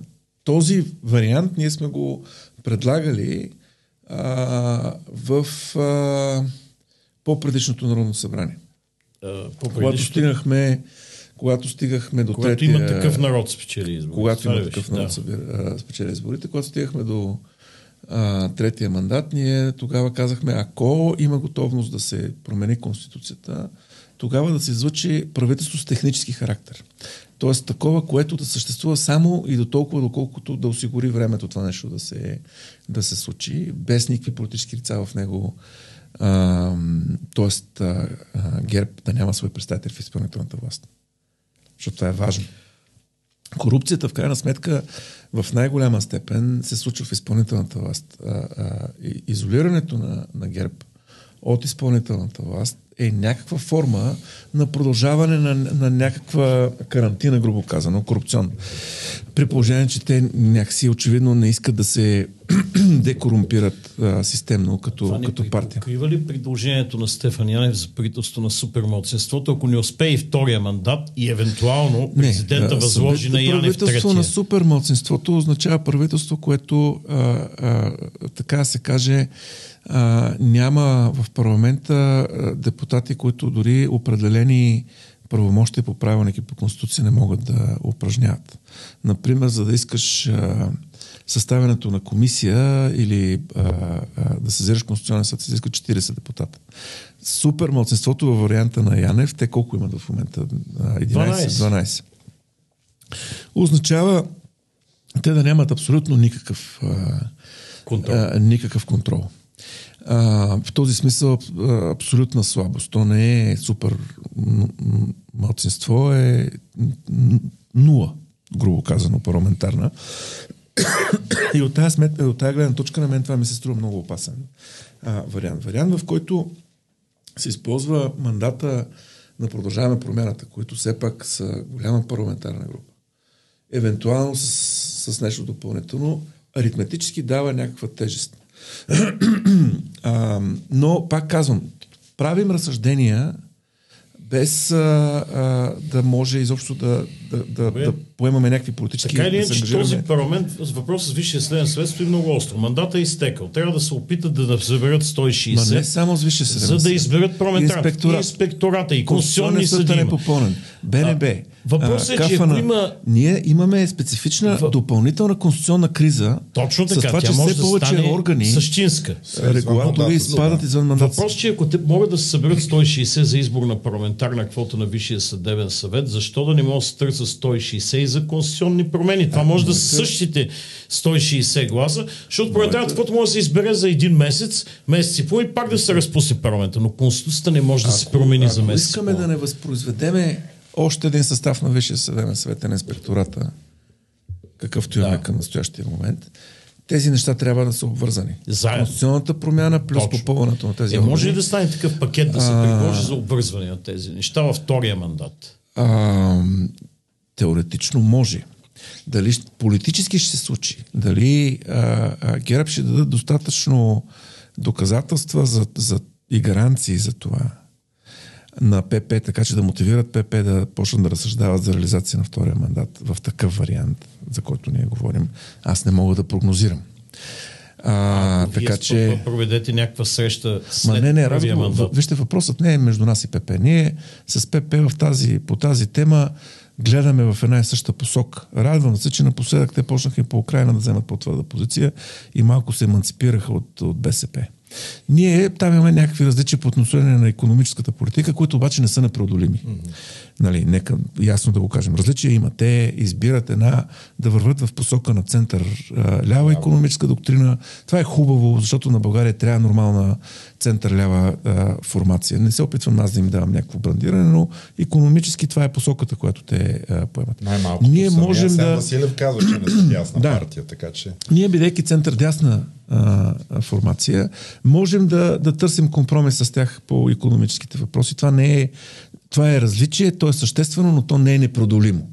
този вариант ние сме го предлагали а, в а, по-предишното Народно събрание. А, Когато стигнахме когато стигахме до когато третия... има такъв народ спечели изборите. Когато има такъв народ да. спечели изборите, когато стигахме до а, третия мандат, ние тогава казахме, ако има готовност да се промени Конституцията, тогава да се излъчи правителство с технически характер. Тоест такова, което да съществува само и до толкова, доколкото да осигури времето това нещо да се, да се случи, без никакви политически лица в него. А, тоест ГЕРБ да няма свой представител в изпълнителната власт. Защото това е важно. Корупцията, в крайна сметка, в най-голяма степен се случва в изпълнителната власт. А, а, изолирането на, на ГЕРБ от изпълнителната власт е някаква форма на продължаване на, на някаква карантина, грубо казано, корупционна. При положение, че те някакси очевидно не искат да се декорумпират а, системно като, Това като партия. Покрива ли предложението на Стефан Янев за правителство на супермладсинството, ако не успее и втория мандат и евентуално президента не, възложи на Янев третия? Правителство на супермладсинството означава правителство, което а, а, така се каже а, няма в парламента депутати, които дори определени правомощия по правилник и по конституция не могат да упражняват. Например, за да искаш а, съставянето на комисия или а, а, да сезираш Конституционен съд, се изиска 40 депутата. Супер мълцинството във варианта на Янев, те колко имат в момента? 11? 12. 12. Означава те да нямат абсолютно никакъв, а, контрол. А, никакъв контрол. А, в този смисъл абсолютна слабост. То не е супер малцинство, е нула, грубо казано, парламентарна. И от тази, смет, от тази гледна точка на мен това ми се струва много опасен а, вариант. Вариант, в който се използва мандата на продължаваме промяната, които все пак са голяма парламентарна група. Евентуално с, с нещо допълнително, аритметически дава някаква тежест а, но, пак казвам, правим разсъждения без а, а, да може изобщо да, да, да, да поемаме някакви политически... Така или иначе, да този парламент, с въпроса с Висшия следен съвет стои много остро. Мандата е изтекал. Трябва да се опитат да съберат 160. Ма не само с Висшия съден За да изберат парламентарната. Инспектора... инспектората и конституционни съди. е попълнен. БНБ. Въпросът е, че ако има... Ние имаме специфична в... допълнителна конституционна криза. Точно така. С това, че все да повече органи, същинска. регулатори спадат извън мандата. Въпросът е, че ако те могат да се съберат 160 за избор на парламентарна квота на Висшия съдебен съвет, защо да не могат да се търсят 160 и за конституционни промени. Това може да са същите 160 гласа, защото пролетариатът може да се избере за един месец, месец и половина и пак да се разпусне парламента. Но Конституцията не може да се промени за месец. искаме да не възпроизведеме още един състав на Висшия съдебен съвет на инспектората, какъвто имаме Да. към настоящия момент, тези неща трябва да са обвързани. Заедно. Конституционната промяна плюс Точно. попълването на тези Е, може ли да стане такъв пакет да се предложи за обвързване на тези неща във втория мандат? А, теоретично може. Дали политически ще се случи, дали а, а, ГЕРБ ще дадат достатъчно доказателства за, за, и гаранции за това на ПП, така че да мотивират ПП да почнат да разсъждават за реализация на втория мандат в такъв вариант, за който ние говорим, аз не мога да прогнозирам. А, Вие така че... Проведете някаква среща Ма след не, не, първия разговор. Вижте, въпросът не е между нас и ПП. Ние с ПП в тази, по тази тема гледаме в една и съща посока. Радвам се, че напоследък те почнаха и по Украина да вземат по-твърда позиция и малко се еманципираха от, от БСП. Ние там имаме някакви различия по отношение на економическата политика, които обаче не са непреодолими. Mm-hmm. Нали, нека ясно да го кажем. Различия има. Те избират една да върват в посока на център лява економическа доктрина. Това е хубаво, защото на България трябва нормална център-лява а, формация. Не се опитвам аз да им давам някакво брандиране, но економически това е посоката, която те а, поемат. Най-малкото Ние можем да... Василев казва, че не са дясна Да. партия, така че... Ние, бидейки център-дясна а, формация, можем да, да търсим компромис с тях по економическите въпроси. Това не е, това е различие, то е съществено, но то не е непродолимо.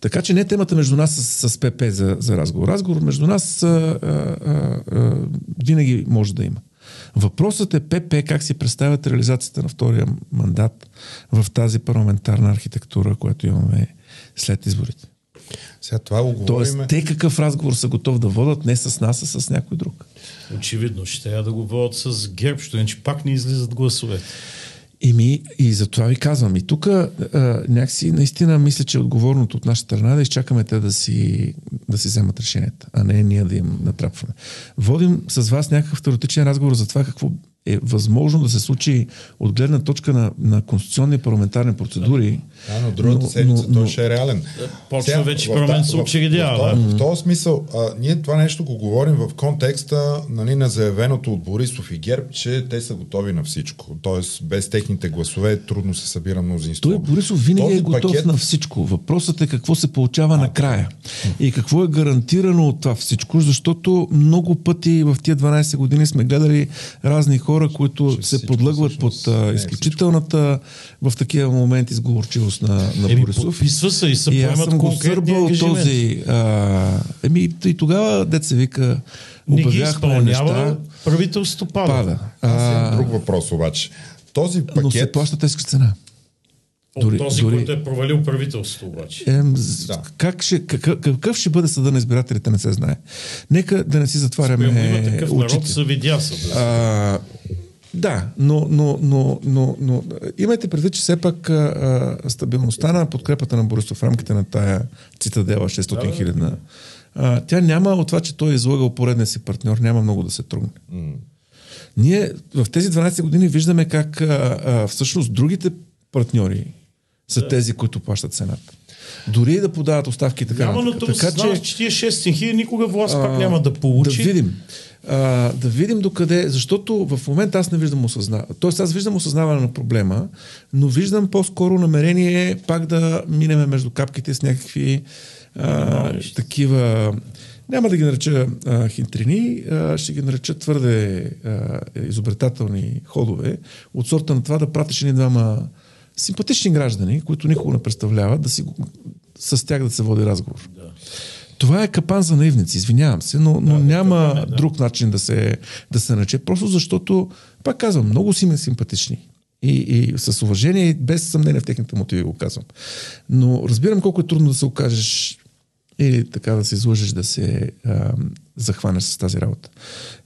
Така че не е темата между нас с, с ПП за, за разговор. Разговор между нас а, а, а, винаги може да има. Въпросът е ПП как си представят реализацията на втория мандат в тази парламентарна архитектура, която имаме след изборите. Сега това го Тоест, говорим. те какъв разговор са готов да водят не с нас, а с някой друг. Очевидно, ще трябва да го водят с ГЕРБ, що иначе пак не излизат гласове. И, ми, и затова ви казвам. И тук някакси наистина мисля, че е отговорното от наша страна да изчакаме те да си, да си вземат решенията, а не ние да им натрапваме. Водим с вас някакъв теоретичен разговор за това какво е възможно да се случи от гледна точка на, на конституционни парламентарни процедури. Да, но другата седмица той ще е реален. почва Сега, вече парламент се в- учредява, В, да. в, в този смисъл, а, ние това нещо го говорим в контекста нали, на заявеното от Борисов и ГЕРБ, че те са готови на всичко. Тоест, без техните гласове трудно се събира мнозинство. Той Борисов винаги Този е готов пакет- на всичко. Въпросът е какво се получава накрая. И какво е гарантирано от това всичко, защото много пъти в тия 12 години сме гледали разни хора, които се всичко подлъгват под а, е изключителната в такива моменти сговорчивост на, на Еми, Борисов. подписва се и се И аз поемат съм го сърбал този... А, еми, и тогава, дет се вика, Не ги обявяхме изпълнява, неща, правителството пада. пада. Аз имам А, друг въпрос обаче. Този но се пакет... плаща тежка цена. От Дори- този, дори- който е провалил правителството обаче. Ем, з- Да. как ще, какъв, какъв ще бъде съда на избирателите, не се знае. Нека да не си затваряме Примерно има такъв народ, очите. се видя са. А, да, но, но, но, но, но имайте предвид, че все пак а, стабилността на подкрепата на Борисов в рамките на тая цитадела 600 хилядна, а, тя няма от това, че той е излагал поредния си партньор, няма много да се тръгне. Ние в тези 12 години виждаме как а, а, всъщност другите партньори са да. тези, които плащат цената. Дори и да подават оставки така. Няма, но така, че... че тия 6 хиляди никога власт пак няма да Да получи. видим. А, да видим докъде, защото в момента аз не виждам осъзнаване. Тоест аз виждам осъзнаване на проблема, но виждам по-скоро намерение пак да минеме между капките с някакви а, такива няма да ги нареча а, хинтрини, а, ще ги нареча твърде а, изобретателни ходове от сорта на това да пратиш ни двама симпатични граждани, които никога не представляват, да си, с тях да се води разговор. Да. Това е капан за наивници, извинявам се, но, но Да, няма капан е, да. друг начин да се, да се нарече. Просто защото, пак казвам, много си ме симпатични. И, и с уважение, и без съмнение в техните мотиви го казвам. Но разбирам колко е трудно да се окажеш или така да се излъжеш да се а, захванеш с тази работа.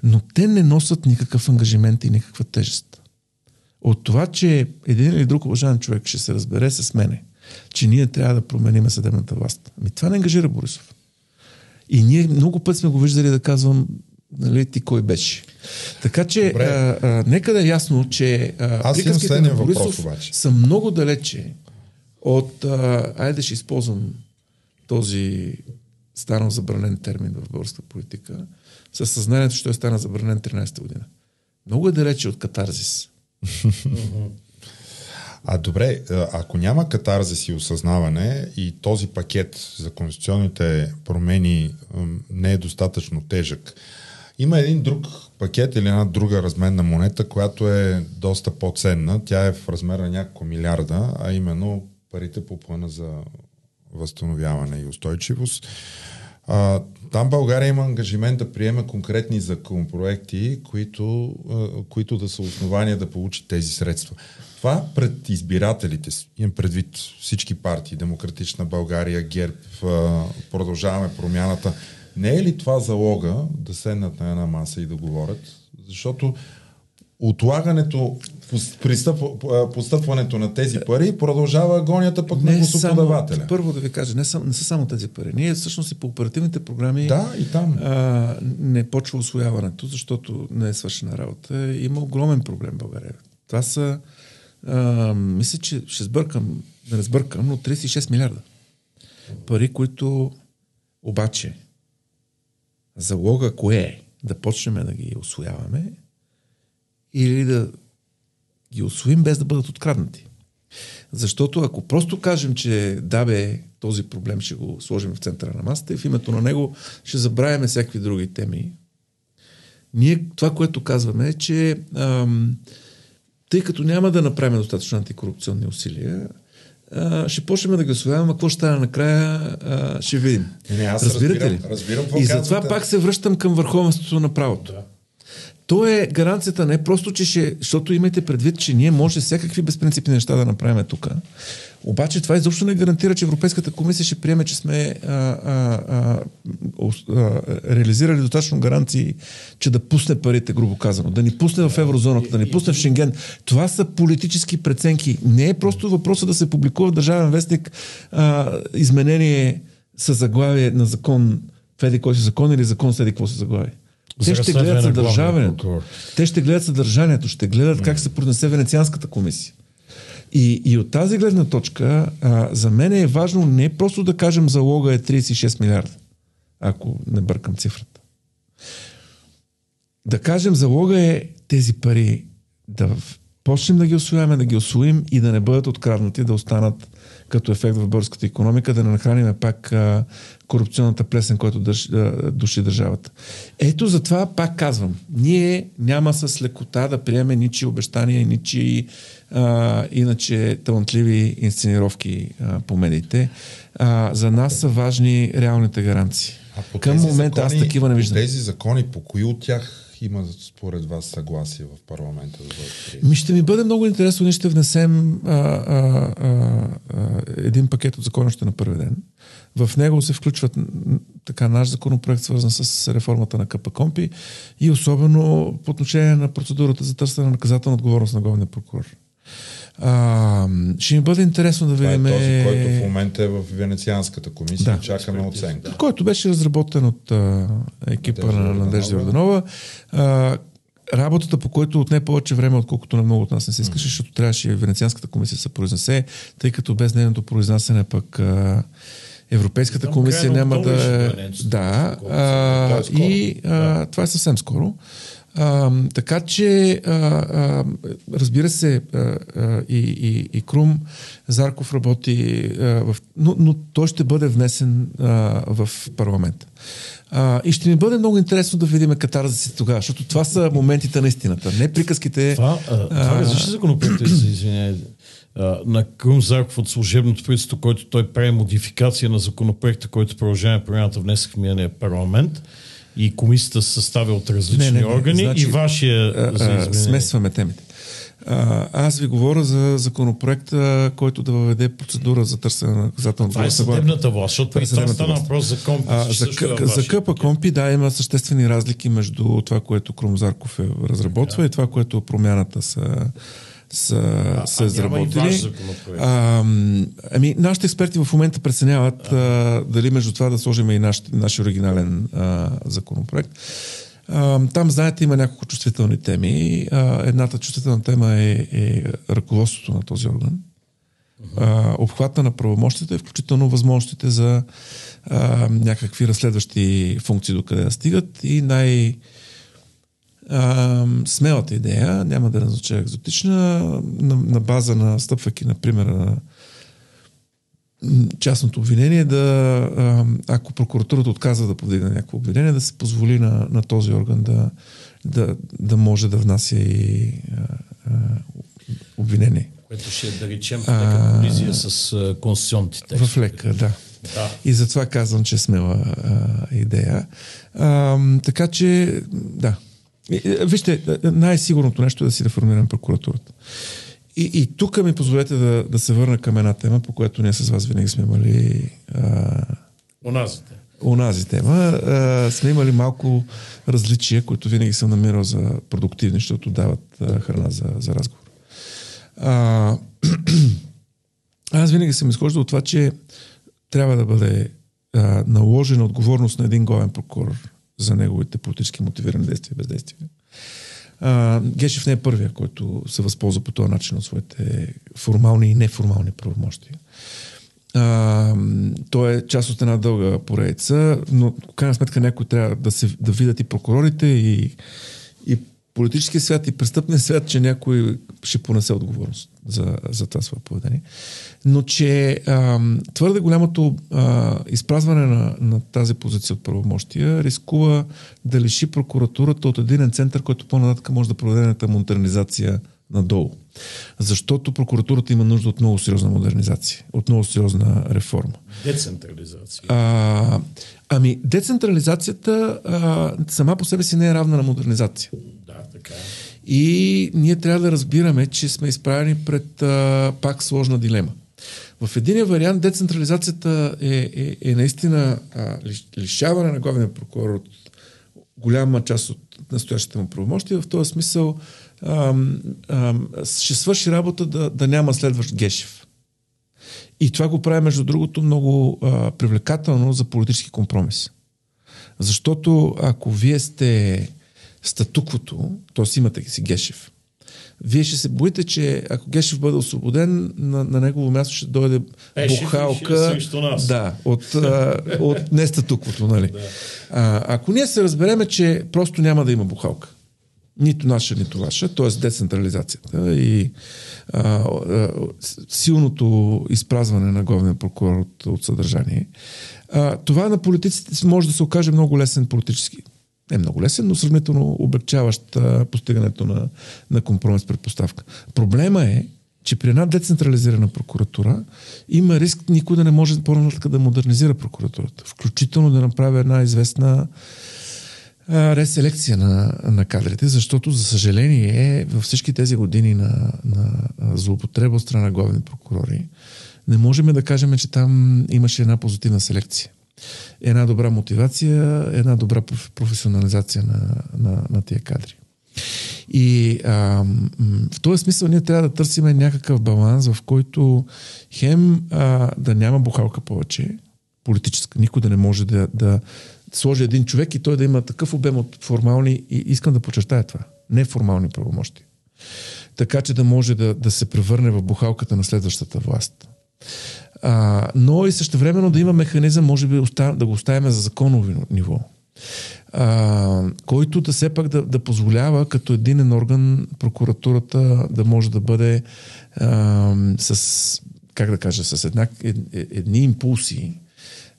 Но те не носят никакъв ангажимент и никаква тежест. От това, че един или друг уважаван човек ще се разбере с мене, че ние трябва да променим съдебната власт. Ами това не ангажира Борисов. И ние много път сме го виждали да казвам, нали, ти кой беше. Така че, Добре. а, а, нека да е ясно, че а, Аз приказките на въпрос Борисов обаче. са много далече от, а, айде ще използвам този станал забранен термин в българска политика, със съзнанието, че той стана забранен 13-та година. Много е далече от катарзис. А добре, ако няма катарзис и осъзнаване и този пакет за конституционните промени не е достатъчно тежък, има един друг пакет или една друга разменна монета, която е доста по-ценна. Тя е в размер на няколко милиарда, а именно парите по плана за възстановяване и устойчивост. Там България има ангажимент да приема конкретни законопроекти, които, а, които да са основания да получи тези средства. Това пред избирателите, имам предвид всички партии, Демократична България, ГЕРБ, а, продължаваме промяната, не е ли това залога да седнат на една маса и да говорят? Защото отлагането, постъпването на тези пари продължава агонията пък не на гласоподавателя. Първо да ви кажа, не, са, не са само тези пари. Ние всъщност и по оперативните програми да, и там. А, не почва освояването, защото не е свършена работа. Има огромен проблем в България. Това са, а, мисля, че ще сбъркам, да не сбъркам, но 36 милиарда. Пари, които обаче залога кое е? Да почнем да ги освояваме или да ги освоим без да бъдат откраднати. Защото ако просто кажем, че да бе, този проблем ще го сложим в центъра на масата и в името на него ще забравяме всякакви други теми, ние това, което казваме е, че ам, тъй като няма да направим достатъчно антикорупционни усилия, а, ще почнем да гласуваме, а какво ще стане накрая, а, ще видим. Не, аз Разбирате разбирам, ли? Разбирам и затова пак се връщам към върховенството на правото. Да. То е гаранцията не просто, че ще, защото имайте предвид, че ние може всякакви безпринципни неща да направим тук. Обаче това изобщо не гарантира, че Европейската комисия ще приеме, че сме а, а, а, а, реализирали достатъчно гаранции, че да пусне парите, грубо казано, да ни пусне в еврозоната, да ни пусне в Шенген. Това са политически преценки. Не е просто въпроса да се публикува в Държавен вестник а, изменение със заглавие на закон в еди кой си закон или закон с еди какво се заглавие. Те ще гледат съдържанието. Те ще гледат съдържанието, ще гледат как се пронесе Венецианската комисия. И, и от тази гледна точка, а, за мен е важно не просто да кажем залога е 36 милиарда, ако не бъркам цифрата. Да кажем залога е тези пари да почнем да ги освояваме, да ги освоим и да не бъдат откраднати, да останат като ефект в българската економика, да не нахраним пак а, корупционната плесен, който държ, а, души държавата. Ето затова пак казвам, ние няма с лекота да приеме ничи обещания, ничи а, иначе талантливи инсценировки а, по медиите. А, за нас са важни реалните гаранции. Към момента закони, аз такива не виждам. Тези закони, по кои от тях има според вас съгласие в парламента да бъдат Ми ще ми бъде много интересно, ние ще внесем а, а, а, а, един пакет от закона ще на първи ден. В него се включват така наш законопроект, свързан с реформата на КПКОМПИ и особено по отношение на процедурата за търсене на наказателна отговорност на главния прокурор. А, ще ми бъде интересно да видим. Това е този, който в момента е в Венецианската комисия. Да, чакаме оценка. Който беше разработен от а, екипа Надежда на Надежда Йорданова. Работата, по който отне повече време, отколкото на много от нас не се искаше, защото трябваше Венецианската комисия да се произнесе, тъй като без нейното произнасяне пък а, Европейската комисия няма да... Да, а, и а, това е съвсем скоро. А, така че, а, а, разбира се, а, а, и, и, и Крум Зарков работи, а, в, но, но той ще бъде внесен а, в парламента. А, и ще ми бъде много интересно да видим катарза тогава, защото това са моментите на истината, не приказките. Това, а, това различни законопроекти, извиняй, на Крум Зарков от служебното правителство, който той прави модификация на законопроекта, който продължава промяната внесах в миналия парламент и комисията се съставя от различни не, не, не. органи значи, и вашия а, а, Смесваме темите. А, аз ви говоря за законопроекта, който да въведе процедура за търсене на наказателна Това е съдебната власт, защото и това стана въпрос за Компи. А, за, е за КП Компи, да, има съществени разлики между това, което Крумзарков е разработва да. и това, което промяната са са, а, са изработили. А, ами, нашите експерти в момента преценяват а, дали между това да сложим и наш, наш оригинален а, законопроект. А, там, знаете, има няколко чувствителни теми. А, едната чувствителна тема е, е ръководството на този орган. а, обхвата на правомощите, включително възможностите за а, някакви разследващи функции докъде да стигат и най- а, смелата идея, няма да назнача екзотична, на, на база на стъпвайки, например, на частното обвинение, да, а, ако прокуратурата отказва да повдигне някакво обвинение, да се позволи на, на този орган да, да, да може да внася и а, а, обвинение. Което ще да речем, в лека колизия с конституционните текстове. В лека, да. Да. И затова казвам, че е смела а, идея. А, така че, да. И, Вижте, най-сигурното нещо е да си реформираме прокуратурата. И, и тук ми позволете да, да се върна към една тема, по която ние с вас винаги сме имали а, Оназите. онази тема. А, сме имали малко различия, които винаги съм намирал за продуктивни, защото дават а, храна за, за разговор. А, аз винаги съм изхождал от това, че трябва да бъде а, наложена отговорност на един главен прокурор за неговите политически мотивирани действия и бездействия. А, Гешев не е първия, който се възползва по този начин от своите формални и неформални правомощия. А, то е част от една дълга поредица, но в крайна сметка някой трябва да, се, да видят и прокурорите, и политическия свят, и престъпния свят, че някой ще понесе отговорност за, за това свое поведение. Но че а, твърде голямото а, изпразване на, на тази позиция от правомощия рискува да лиши прокуратурата от един център, който по-нататък може да проведе модернизация надолу. Защото прокуратурата има нужда от много сериозна модернизация, от много сериозна реформа. Децентрализация. А, ами, децентрализацията а, сама по себе си не е равна на модернизация. Да, така е. И ние трябва да разбираме, че сме изправени пред а, пак сложна дилема. В единия вариант децентрализацията е, е, е наистина а, лишаване на главния прокурор от голяма част от настоящите му правомощия. В този смисъл ам, ам, ще свърши работа да, да няма следващ Гешев. И това го прави, между другото, много а, привлекателно за политически компромис. Защото ако вие сте статуквото, т.е. имате си Гешев, вие ще се боите, че ако Гешев бъде освободен, на, на негово място ще дойде Е, ще бухалка да, от, а, от нестатуквото. Нали? Да. А, ако ние се разбереме, че просто няма да има бухалка, нито наша, нито ваша, т.е. децентрализацията и а, а, силното изпразване на главния прокурор от, от съдържание, а, това на политиците може да се окаже много лесен политически. Не много лесен, но сравнително облегчаващ а, постигането на, на компромис предпоставка. Проблема е, че при една децентрализирана прокуратура има риск никой да не може по-нататък да модернизира прокуратурата. Включително да направи една известна реселекция на, на кадрите, защото, за съжаление, във всички тези години на, на злоупотреба от страна на главни прокурори, не можем да кажем, че там имаше една позитивна селекция. Една добра мотивация, една добра проф- професионализация на, на, на тия кадри. И а, в този смисъл ние трябва да търсим някакъв баланс, в който хем а, да няма бухалка повече, политическа, никой да не може да, да сложи един човек и той да има такъв обем от формални, и искам да подчертая това, неформални правомощи. Така че да може да, да се превърне в бухалката на следващата власт. А, но и същевременно да има механизъм, може би да го оставим за законово ниво, а, който да все пак да, да позволява като единен орган прокуратурата да може да бъде а, с, как да кажа, с една, ед, едни импулси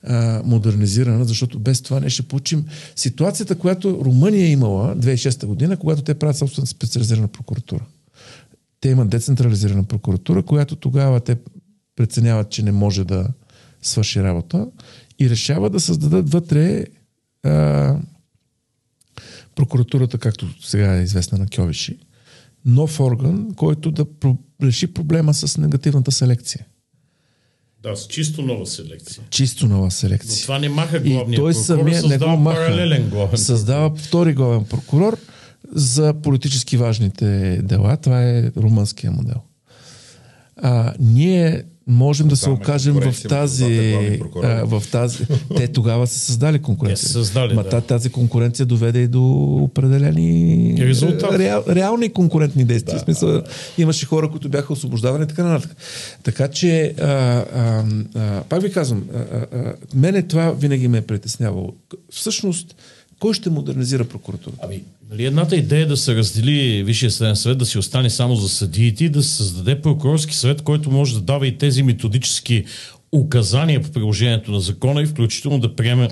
а, модернизирана, защото без това не ще получим ситуацията, която Румъния е имала 2006 година, когато те правят собствена специализирана прокуратура. Те имат децентрализирана прокуратура, която тогава те преценяват, че не може да свърши работа и решават да създадат вътре а, прокуратурата, както сега е известна на Кьовиши, нов орган, който да реши проблема с негативната селекция. Да, с чисто нова селекция. Чисто нова Но селекция. това не маха И главния той прокурор, самия не създава го маха. паралелен главен Създава втори главен прокурор за политически важните дела. Това е румънския модел. А, ние можем да се е окажем в тази, а, в тази... Те тогава са създали конкуренция. Са създали, Ма да. та- тази конкуренция доведе и до определени Резултати. реал, реални конкурентни действия. В смисъл, имаше хора, които бяха освобождавани и така нататък. Така че, а, а, а, пак ви казвам, а, а, мене това винаги ме е притеснявало. Всъщност, кой ще модернизира прокуратурата? Ами, нали, едната идея е да се раздели Висшия съдебен съвет, да си остане само за съдиите и да се създаде прокурорски съвет, който може да дава и тези методически указания по приложението на закона и включително да приеме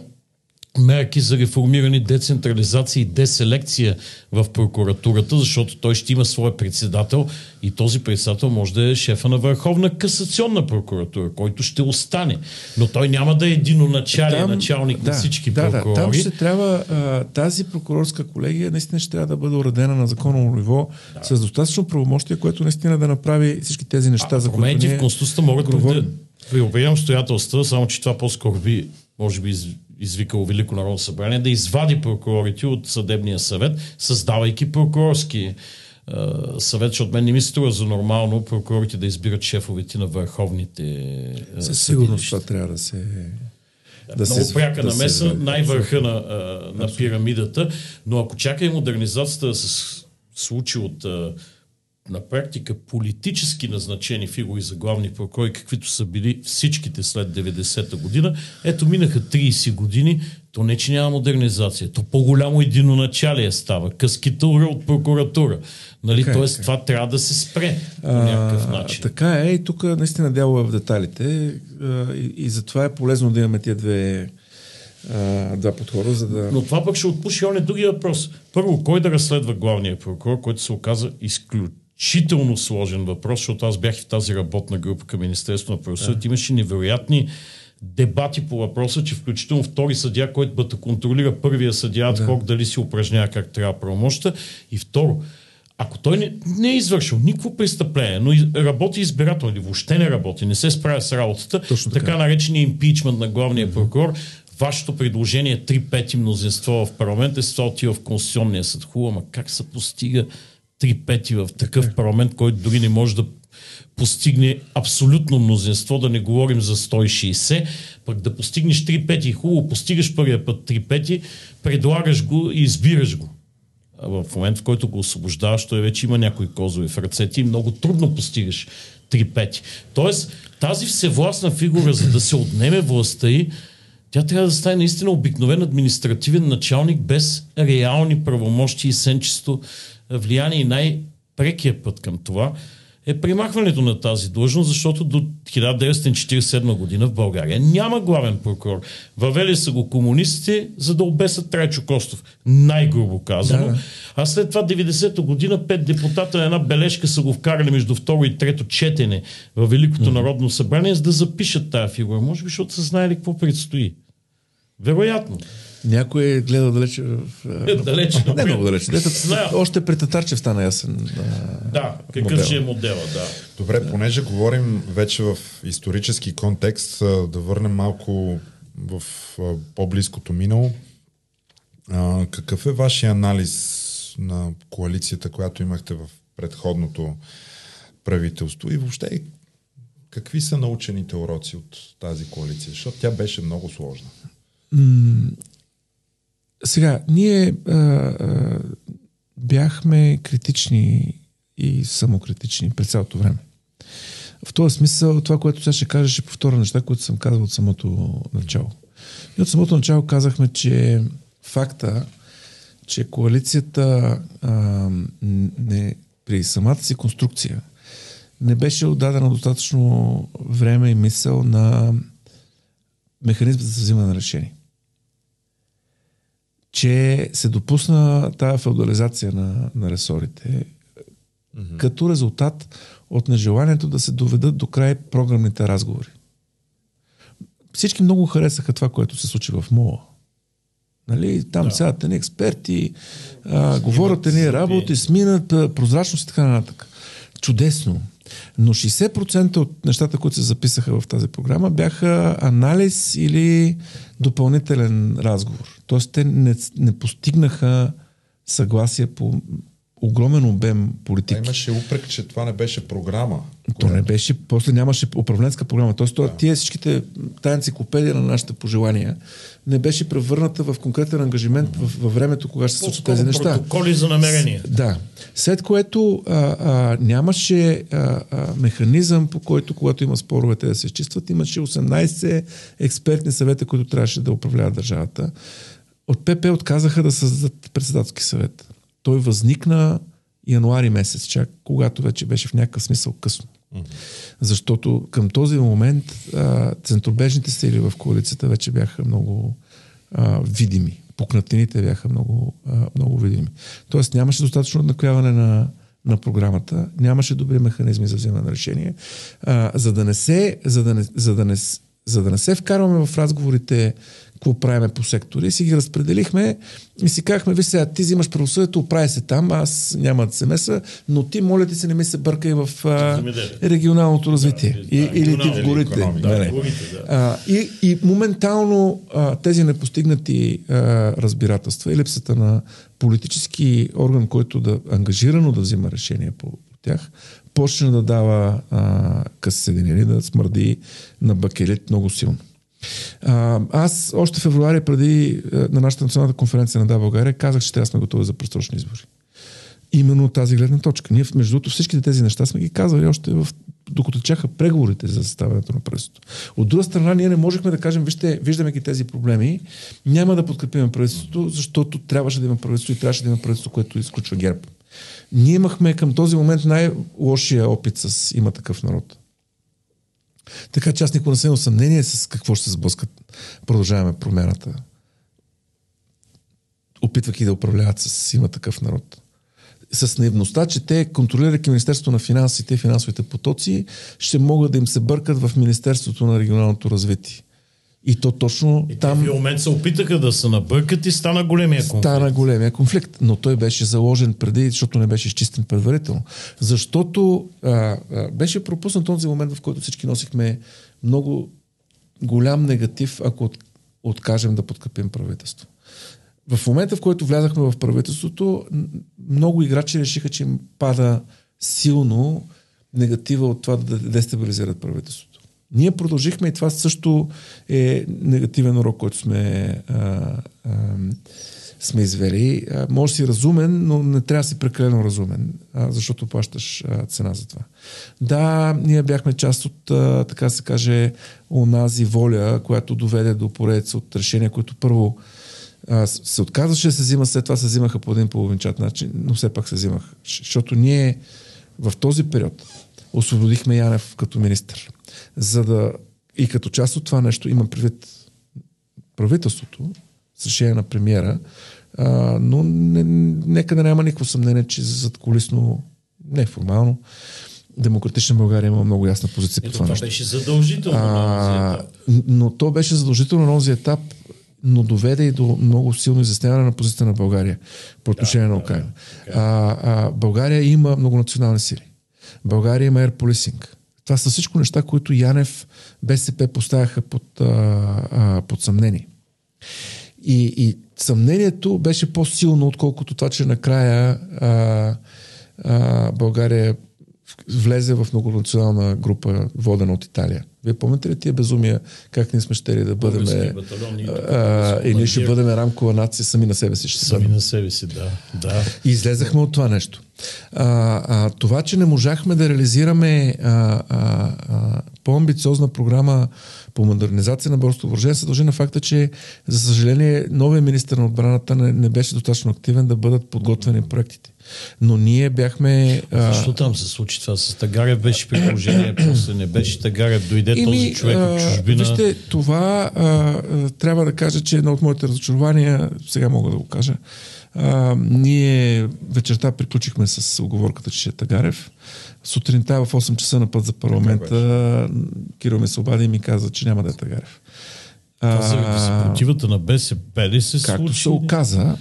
мерки за реформиране, децентрализация и деселекция в прокуратурата, защото той ще има своя председател и този председател може да е шефа на Върховна касационна прокуратура, който ще остане. Но той няма да е единоначален началник на всички да, прокурори. Да, там ще трябва а, тази прокурорска колегия наистина ще трябва да бъде уредена на законово ниво да. с достатъчно правомощие, което наистина да направи всички тези неща, А, за които ние в Конституцията могат да при определени обстоятелства, само че това по-скоро би, може би, извикало Велико народно събрание, да извади прокурорите от съдебния съвет, създавайки прокурорски е, съвет, защото мен не ми се струва за нормално прокурорите да избират шефовете на върховните е, Със сигурност това трябва да се... Да много пряка да се намеса, извади. най-върха на, а, на пирамидата, но ако чака и модернизацията да се случи от а, на практика политически назначени фигури за главни прокурори, каквито са били всичките след 90-та година, ето минаха 30 години, то не че няма модернизация, то по-голямо единоначалие става, къскитура от прокуратура. Нали? Така е, Тоест така е. това трябва да се спре по някакъв А, начин. Така е, и тук наистина дяло е в деталите а, и, и затова е полезно да имаме тия две, а, два подхода, за да... Но това пък ще отпуши оне другия въпрос. Първо, кой да разследва главния прокурор, който се оказа изключително сложен въпрос, защото аз бях в тази работна група към Министерството на правосъдието. Имаше невероятни дебати по въпроса, че включително втори съдия, който бъде контролира първия съдия, да. дали си упражнява как трябва правомощта. И второ, ако той не, не е извършил никакво престъпление, но работи избирателно или въобще не работи, не се справя с работата, Точно така, така. наречения импичмент на главния прокурор, вашето предложение 3 пети мнозинство в парламент е отива в Конституционния съд. Хубаво, ама как се постига 3 пети в такъв парламент, който дори не може да постигне абсолютно мнозинство, да не говорим за 160, пък да постигнеш 3 пети, хубаво, постигаш първия път 3 пети, предлагаш го и избираш го. А в момента, в който го освобождаваш, той вече има някои козове в ръцете и много трудно постигаш три пети. Тоест, тази всевластна фигура, за да се отнеме властта и тя трябва да стане наистина обикновен административен началник без реални правомощи и сенчесто влияние. И най-прекия път към това е примахването на тази длъжност, защото до 1947 година в България няма главен прокурор. Въвели са го комунистите, за да обесат Трайчо Костов. Най-грубо казано. Да, да. А след това 90-та година пет депутата на една бележка са го вкарали между второ и трето четене в Великото народно събрание, за да запишат тая фигура. Може би, защото са знаели какво предстои. Вероятно. Някой е гледал далече в... Далече. Не много далече. Още при Татарчев стана ясен. а, Да, какъв ще е модела, да. Добре, понеже говорим вече в исторически контекст, да върнем малко в по-близкото минало. А, какъв е вашия анализ на коалицията, която имахте в предходното правителство и въобще какви са научените уроци от тази коалиция? Защото тя беше много сложна. Сега, ние а, а, бяхме критични и самокритични през цялото време. В този смисъл, това, което сега ще кажа, ще повторя неща, които съм казал от самото начало. И от самото начало казахме, че факта, че коалицията а, не, при самата си конструкция не беше отдадена достатъчно време и мисъл на механизма за взимане на решение че се допусна тая феодализация на, на ресорите mm-hmm. като резултат от нежеланието да се доведат до край програмните разговори. Всички много харесаха това, което се случи в МОА. Нали, там да. сега ни експерти, а, говорят ни работи, сминат, а, прозрачност и така нататък. Чудесно. Но 60% от нещата, които се записаха в тази програма, бяха анализ или допълнителен разговор. Тоест, те не, не постигнаха съгласие по огромен обем политики. А имаше упрек, че това не беше програма. То не беше, после нямаше управленска програма. Тоест, да. тия всичките, тая енциклопедия на нашите пожелания не беше превърната в конкретен ангажимент mm-hmm. във времето, кога ще се случат тези неща. Протоколи за намерение. Да. След което а, а, нямаше а, а, механизъм, по който, когато има спорове, те да се изчистват. Имаше 18 експертни съвета, които трябваше да управляват държавата. От ПП отказаха да създадат председателски съвет. Той възникна януари месец, чак когато вече беше в някакъв смисъл късно. Защото към този момент а, центробежните сили в коалицията вече бяха много а, видими. Пукнатините бяха много, а, много видими. Тоест нямаше достатъчно накляване на, на програмата, нямаше добри механизми за вземане на решение. А, за, да не се, за, да не, за, да не, за да не се вкарваме в разговорите какво правиме по сектори. Си ги разпределихме и си казахме, ви сега, ти взимаш правосъдието, оправи се там, аз няма да се меса, но ти, моля ти се, не ми се бъркай в а, регионалното развитие. Да, и, да, или ти в горите. Да, да, горите да. А, и, и моментално а, тези непостигнати а, разбирателства и липсата на политически орган, който да ангажирано да взима решение по тях, почна да дава а, да смърди на бакелит много силно. А, аз още в февруари преди на нашата национална конференция на Да България казах, че трябва сме готови за пресрочни избори. Именно от тази гледна точка. Ние, между другото, всичките тези неща сме ги казали още в, докато чаха преговорите за съставянето на правителството. От друга страна, ние не можехме да кажем, вижте, виждаме ги тези проблеми, няма да подкрепим правителството, защото трябваше да има правителство и трябваше да има правителство, което изключва герб. Ние имахме към този момент най-лошия опит с има такъв народ. Така че аз никога не съм съмнение с какво ще се сблъскат. Продължаваме промяната. Опитвайки да управляват с има такъв народ. С наивността, че те, контролирайки Министерството на финансите и финансовите потоци, ще могат да им се бъркат в Министерството на регионалното развитие. И то точно и там... В момент се опитаха да се набъркат и стана големия конфликт. Стана големия конфликт, но той беше заложен преди, защото не беше изчистен предварително. Защото а, а, беше пропуснат този момент, в който всички носихме много голям негатив, ако от, откажем да подкрепим правителство. В момента, в който влязахме в правителството, много играчи решиха, че им пада силно негатива от това да дестабилизират правителството. Ние продължихме и това също е негативен урок, който сме, а, а, сме извели. А, може си разумен, но не трябва да си прекалено разумен, а, защото плащаш а, цена за това. Да, ние бяхме част от, а, така се каже, онази воля, която доведе до поредица от решения, които първо а, се отказваше да се взима, след това се взимаха по един половинчат начин, но все пак се взимаха. Защото ние в този период освободихме Янев като министр за да и като част от това нещо имам предвид правителството с решение на премиера, а, но не, нека да няма никакво съмнение, че зад колисно, неформално, Демократична България има много ясна позиция Ето, по това, това нещо. беше задължително а. Но то беше задължително на този етап, но доведе и до много силно изясняване на позицията на България по отношение да, на Украина. Да, да. А, а, България има многонационални сили. България има air policing. Това са всичко неща, които Янев БСП поставяха под, а, а, под съмнение. И, и съмнението беше по-силно, отколкото това, че накрая а, а, България влезе в многонационална група, водена от Италия. Вие помните ли тия безумия, как ние сме щели да бъдем и ние ще бъдем рамкова нация сами на себе си. Ще сами бъдем. на себе си, да. да. И излезахме от това нещо. А, а, това, че не можахме да реализираме а, а, а, по-амбициозна програма по модернизация на българското въоръжение се дължи на факта, че за съжаление новия министр на отбраната не, не беше достатъчно активен да бъдат подготвени проектите. Но ние бяхме... А... Защо там се случи това? С Тагарев беше при положение, после не беше Тагарев, дойде Ими, този човек от чужбина. Вижте, това а, трябва да кажа, че едно от моите разочарования, сега мога да го кажа, а, ние вечерта приключихме с оговорката, че е Тагарев. Сутринта в 8 часа на път за парламента Кирил ме се обади и ми каза, че няма да е Тагарев. Това съпротивата на БСП ли се както случи? се оказа.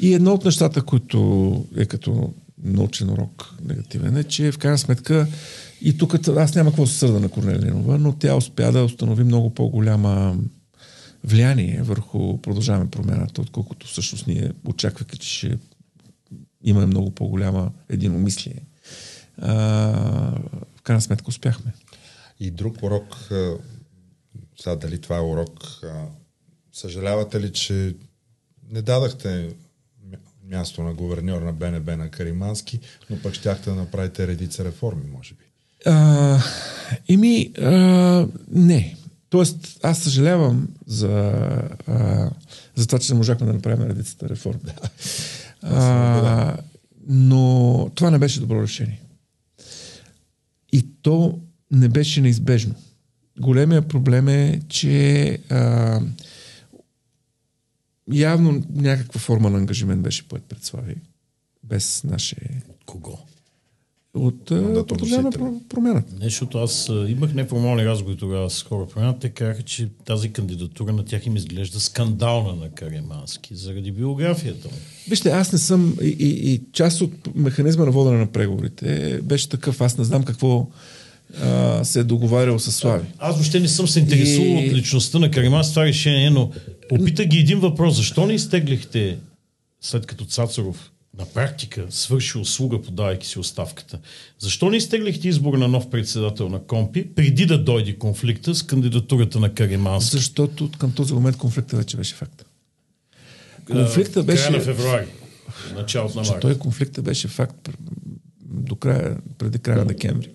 И едно от нещата, които е като научен урок негативен е, че в крайна сметка и тук аз няма какво се сърда на Корнелинова, но тя успя да установи много по-голяма влияние върху продължаваме промената, отколкото всъщност ние очаквахме, че ще има много по-голяма единомислие. А, в крайна сметка успяхме. И друг урок, сега дали това е урок, съжалявате ли, че не дадахте място на гуверньор на БНБ на Каримански, но пък щяхте да направите редица реформи, може би? А, ими, а, не. Тоест, аз съжалявам за, а, за това, че не можахме да направим редицата реформи. А, но това не беше добро решение. И то не беше неизбежно. Големия проблем е, че а, явно някаква форма на ангажимент беше поет пред Слави. Без наше... Кого? От продължаване промяната. Не, защото аз имах неформални разговори тогава с хора промяната. Те казаха, че тази кандидатура на тях им изглежда скандална на Каремански, заради биографията му. Вижте, аз не съм и, и, и част от механизма на водене на преговорите беше такъв. Аз не знам какво а, се е договарял с Слави. Аз въобще не съм се интересувал и... от личността на Каремански това решение, но попитах ги един въпрос. Защо не изтеглихте след като Цацаров на практика свърши услуга, подавайки си оставката. Защо не изтеглихте избор на нов председател на Компи, преди да дойде конфликта с кандидатурата на Каримански? Защото към този момент конфликта вече беше факт. Конфликта беше... Края на февруари, началото на март. Той конфликта беше факт до края, преди края на декември.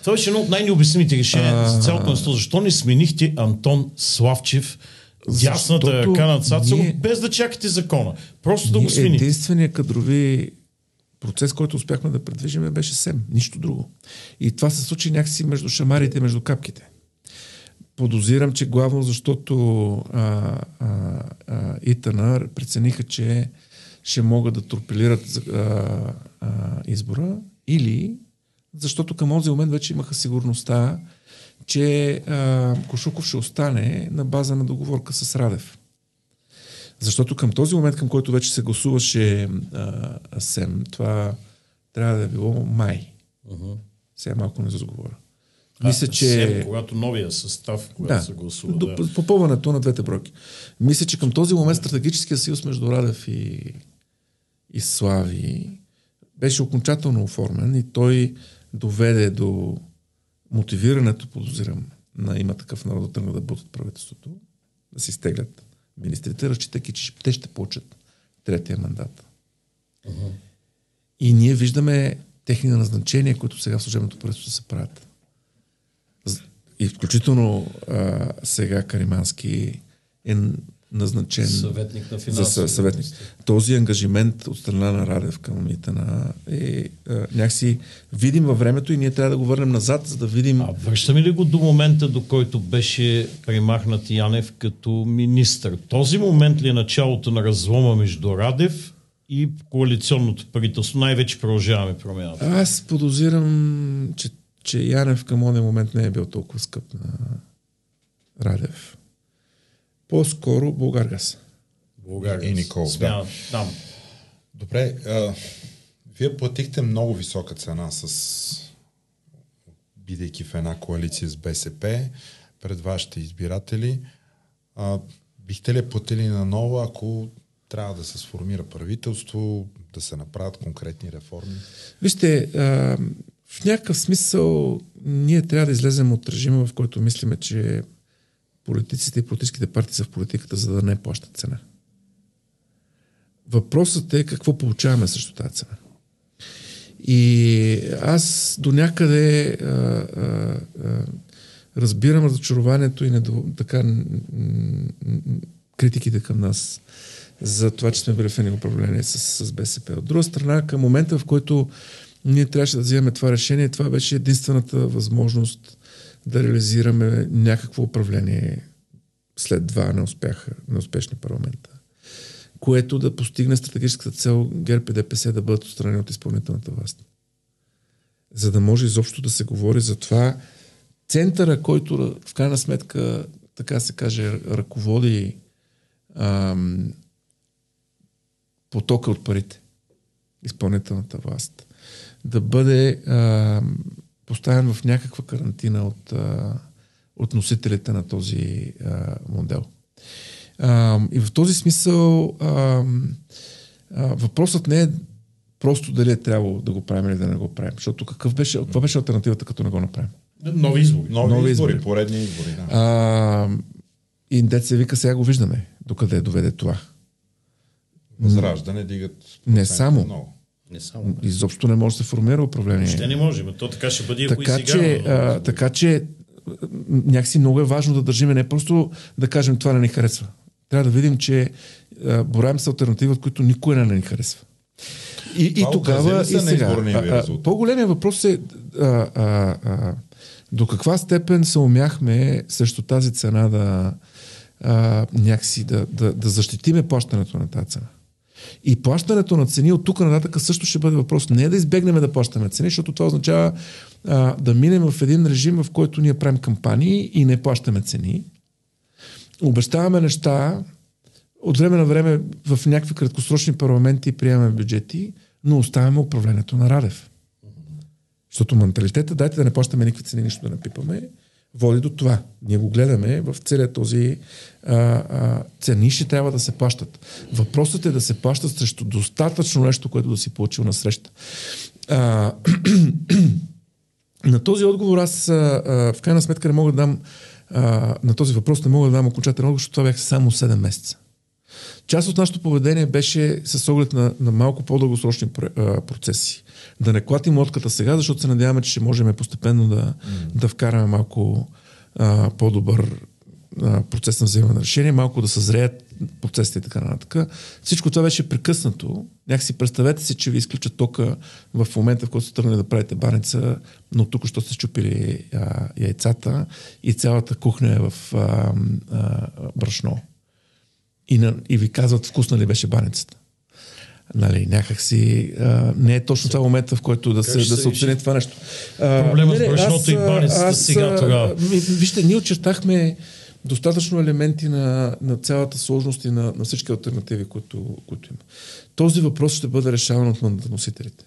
Това беше едно от най-необяснимите решения а... за цялото место. Защо не сменихте Антон Славчев, дясната ръка на Цацаров, ние... без да чакате закона. Просто да го смените. Единственият кадрови процес, който успяхме да предвижим беше СЕМ, нищо друго. И това се случи някакси между шамарите, между капките. Подозирам, че главно защото а, а, а, Итана прецениха, че ще могат да торпилират а, а, избора или защото към този момент вече имаха сигурността, че а, Кошуков ще остане на база на договорка с Радев. Защото към този момент, към който вече се гласуваше а, СЕМ, това трябва да е било май. Uh-huh. Сега малко не разговора. А, Мисля, че... СЕМ, когато новия състав, когато да, се гласува. До, да. Попълването на двете бройки. Мисля, че към този момент стратегическия съюз между Радев и, и Слави беше окончателно оформен и той доведе до мотивирането, подозирам, на има такъв народ да тръгна да бутат правителството, да си стеглят министрите, разчитайки, че те ще получат третия мандат. Uh-huh. И ние виждаме техни назначения, които сега в служебното правителство се правят. И включително а, сега Каримански е назначен съветник на за съветник. Този ангажимент от страна на Радев към Итана е, е някакси видим във времето и ние трябва да го върнем назад, за да видим... А връщаме ли го до момента, до който беше примахнат Янев като министр? Този момент ли е началото на разлома между Радев и коалиционното правителство? Най-вече продължаваме промяната. Аз подозирам, че, че Янев към този момент не е бил толкова скъп на Радев. По-скоро Българгаз. Българгаз. И Никол. Да. Там. Добре, а, вие платихте много висока цена с бидейки в една коалиция с БСП пред вашите избиратели. А, бихте ли платили наново, ако трябва да се сформира правителство, да се направят конкретни реформи? Вижте, а, в някакъв смисъл ние трябва да излезем от режима, в който мислиме, че политиците и политическите партии са в политиката, за да не плащат цена. Въпросът е какво получаваме срещу тази цена. И аз до някъде а, а, а, разбирам разочарованието и недо, така, н- н- критиките към нас за това, че сме били в управление с, с БСП. От друга страна, към момента, в който ние трябваше да вземем това решение, това беше единствената възможност да реализираме някакво управление след два неуспеха, неуспешни парламента, което да постигне стратегическата цел ГЕРБ ДПС да бъдат отстранени от изпълнителната власт. За да може изобщо да се говори за това центъра, който в крайна сметка, така се каже, ръководи ам, потока от парите, изпълнителната власт, да бъде ам, поставен в някаква карантина от, а, от носителите на този а, модел. А, и в този смисъл а, а, въпросът не е просто дали е трябвало да го правим или да не го правим. Защото какъв беше, каква беше альтернативата, като не го направим? Нови избори. Нови, Нови избори, избори. поредни избори. Да. А, и се вика, сега го виждаме, докъде доведе това. Възраждане дигат. Не само. Много. Не само. Изобщо не може да се формира управление. Ще не може, но то така ще бъде, ако Така и сега. че, а, така че някакси много е важно да държиме не просто да кажем това не ни харесва. Трябва да видим, че а, боравим с альтернативи, от които никой не ни харесва. И, и тогава, и сега. А, а, по-големия въпрос е а, а, а, до каква степен се умяхме срещу тази цена да а, някакси да, да, да защитиме плащането на тази цена. И плащането на цени от тук нататък също ще бъде въпрос. Не да избегнем да плащаме цени, защото това означава а, да минем в един режим, в който ние правим кампании и не плащаме цени. Обещаваме неща, от време на време в някакви краткосрочни парламенти приемаме бюджети, но оставяме управлението на Радев. Защото менталитета, дайте да не плащаме никакви цени, нищо да не пипаме, води до това. Ние го гледаме в целият този а, а, цени ще трябва да се плащат. Въпросът е да се плащат срещу достатъчно нещо, което да си получил на среща. На този отговор аз а, в крайна сметка не мога да дам а, на този въпрос не мога да дам окончателен отговор, защото това бяха само 7 месеца. Част от нашето поведение беше с оглед на, на малко по-дългосрочни процеси. Да не клатим лодката сега, защото се надяваме, че ще можем постепенно да, mm. да вкараме малко а, по-добър а, процес на вземане на решение, малко да съзреят процесите и така нататък. Всичко това беше прекъснато. Някакси представете си, че ви изключат тока в момента, в който сте тръгнали да правите баница, но тук що сте щупили а, яйцата и цялата кухня е в а, а, брашно и, на, и ви казват вкусна ли беше баницата. Нали, някакси а, не е точно това момента, в който да се, да се оцени това нещо. А, Проблема с не, не, брашното и баницата аз, сега, тогава. Вижте, ние очертахме достатъчно елементи на, на цялата сложност и на, на всички альтернативи, които, които има. Този въпрос ще бъде решаван от мандатоносителите.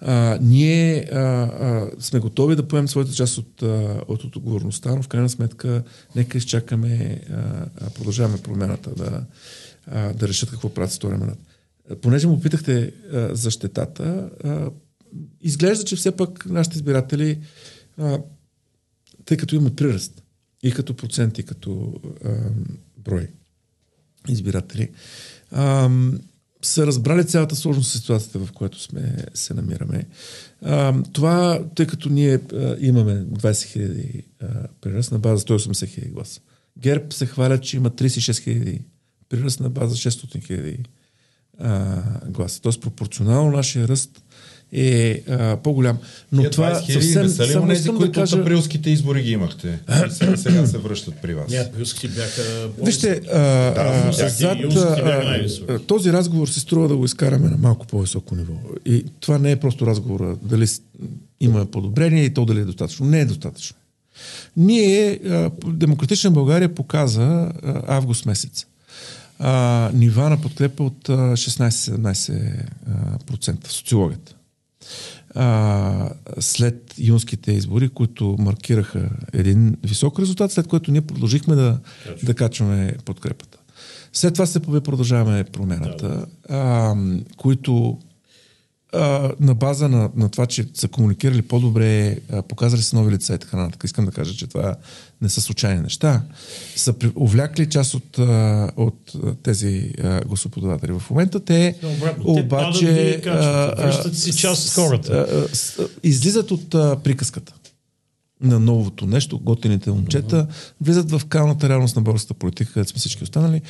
А, ние а, а, сме готови да поемем своята част от, а, от отговорността, но в крайна сметка нека изчакаме, а, продължаваме промяната да, а, да решат какво правят с времената. Понеже му питахте а, за щетата, а, изглежда, че все пак нашите избиратели, а, тъй като имат приръст и като процент, и като а, брой избиратели, а, са разбрали цялата сложност ситуацията, в която сме се намираме. А, това, тъй като ние а, имаме 20 хиляди приръст на база 180 хиляди гласа. ГЕРБ се хвалят, че има 36 хиляди приръст на база 600 хиляди гласа. Тоест пропорционално нашия ръст е а, по-голям. Но Тия това 20 хиляди съвсем, не са ли само искам които да кажа... от априлските избори ги имахте? И сега, сега се връщат при вас. Не, априлските бяха... Вижте, а, а, юнските- зад, а, а, този разговор се струва да го изкараме на малко по-високо ниво. И това не е просто разговора дали има подобрение и то дали е достатъчно. Не е достатъчно. Ние, а, Демократична България показа а, август месец а, нива на подкрепа от а, 16-17% в социологията. А, след юнските избори, които маркираха един висок резултат, след което ние продължихме да, да качваме подкрепата. След това се появи продължаваме промяната, а, които а, на база на, на това, че са комуникирали по-добре, а, показали са нови лица и така нататък. Искам да кажа, че това не са случайни неща. Са увлякли част от, от тези а, гласоподаватели. В момента те Обратно, те обаче падат, вие качвате. а, си част от хората. а, с- излизат от а, приказката на новото нещо, готините момчета, влизат в калната реалност на българската политика, където сме всички останали,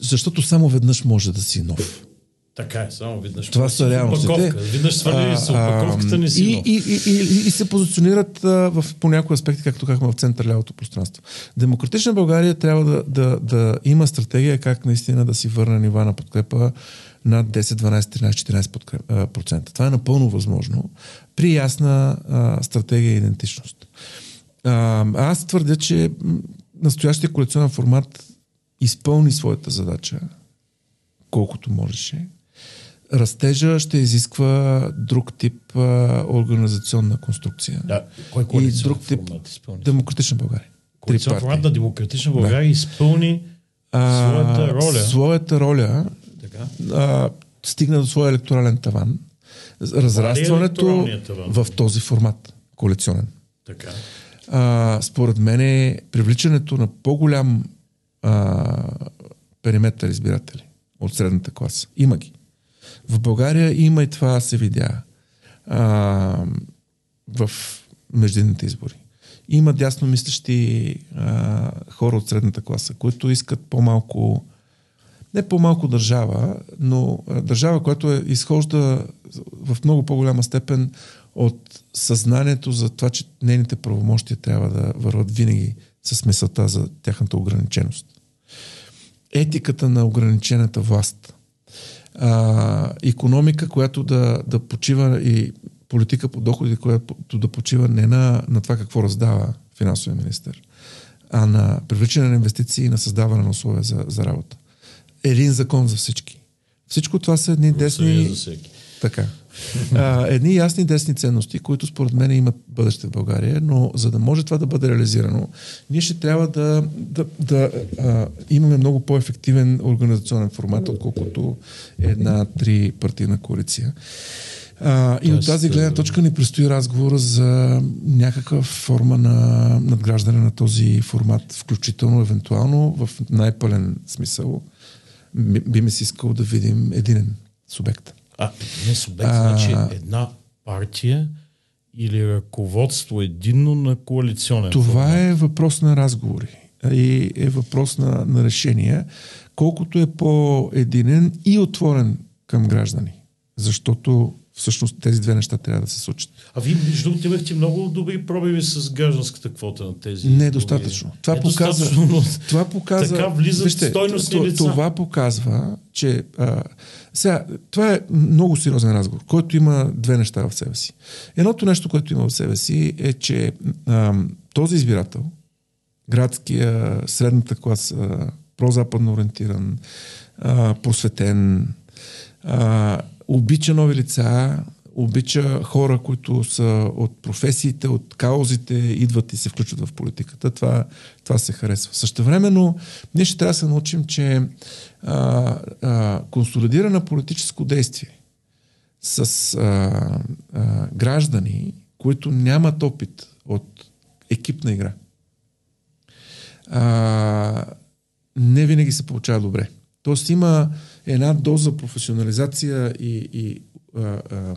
защото само веднъж може да си нов. Така е, само веднъж. Това са реалностите. Веднъж А, а, опаковката, не си и, и, и, и, и се позиционират а, в, по някои аспекти, както казахме, в център лявото пространство. Демократична България трябва да, да, да има стратегия как наистина да си върне нива на подкрепа над 10, 12, 13, 14 подкреп, а, процента. Това е напълно възможно при ясна а, стратегия и идентичност. А, аз твърдя, че настоящия коалиционен формат изпълни своята задача, колкото можеше. Растежа ще изисква друг тип а, организационна конструкция. Да, кой и друг тип формат изпълни? Демократична България. Коалиционен формат на Демократична България изпълни А, своята роля. Своята роля Така. а, стигна до своя електорален таван Разрастването електронният таван? в този формат, коалиционен. Така. А, според мен е привличането на по-голям а, периметър избиратели от средната класа. Има ги. В България има и това се видя а, в междинните избори. Има дясно мислещи а, хора от средната класа, които искат по-малко, не по-малко държава, но държава, която е, изхожда в много по-голяма степен от съзнанието за това, че нейните правомощия трябва да върват винаги с мисълта за тяхната ограниченост. Етиката на ограничената власт. А, економика, която да, да почива и политика по доходи, която да почива не на, на това какво раздава финансовия министр, а на привличане на инвестиции и на създаване на условия за, за работа. Един закон за всички. Всичко това са едни десни... За всеки. Така. А, едни ясни десни ценности, които според мен имат бъдеще в България, но за да може това да бъде реализирано, ние ще трябва да, да, да а, имаме много по-ефективен организационен формат, отколкото една три партийна коалиция. А, и от тази гледна точка ни предстои разговор за някаква форма на надграждане на този формат, включително, евентуално, в най-пълен смисъл, би, ми си искал да видим единен субект. А, не субект, а... значи една партия или ръководство единно на коалиционен Това формат. е въпрос на разговори и е въпрос на, на решения, колкото е по-единен и отворен към граждани. Защото всъщност тези две неща трябва да се случат. А вие, между другото, имахте много добри пробиви с гражданската квота на тези. Недостатъчно. Това, Не показва, достатъчно, но това показва. Така влизат вижте, стойностни лица. Това показва, че. А, сега, това е много сериозен разговор, който има две неща в себе си. Едното нещо, което има в себе си е, че а, този избирател, градския, средната класа, прозападно ориентиран, а, просветен, а, обича нови лица, обича хора, които са от професиите, от каузите, идват и се включват в политиката. Това, това се харесва. Също времено, ние ще трябва да се научим, че а, а, консолидирано политическо действие с а, а, граждани, които нямат опит от екипна игра, а, не винаги се получава добре. Тоест има една доза професионализация и, и а, а,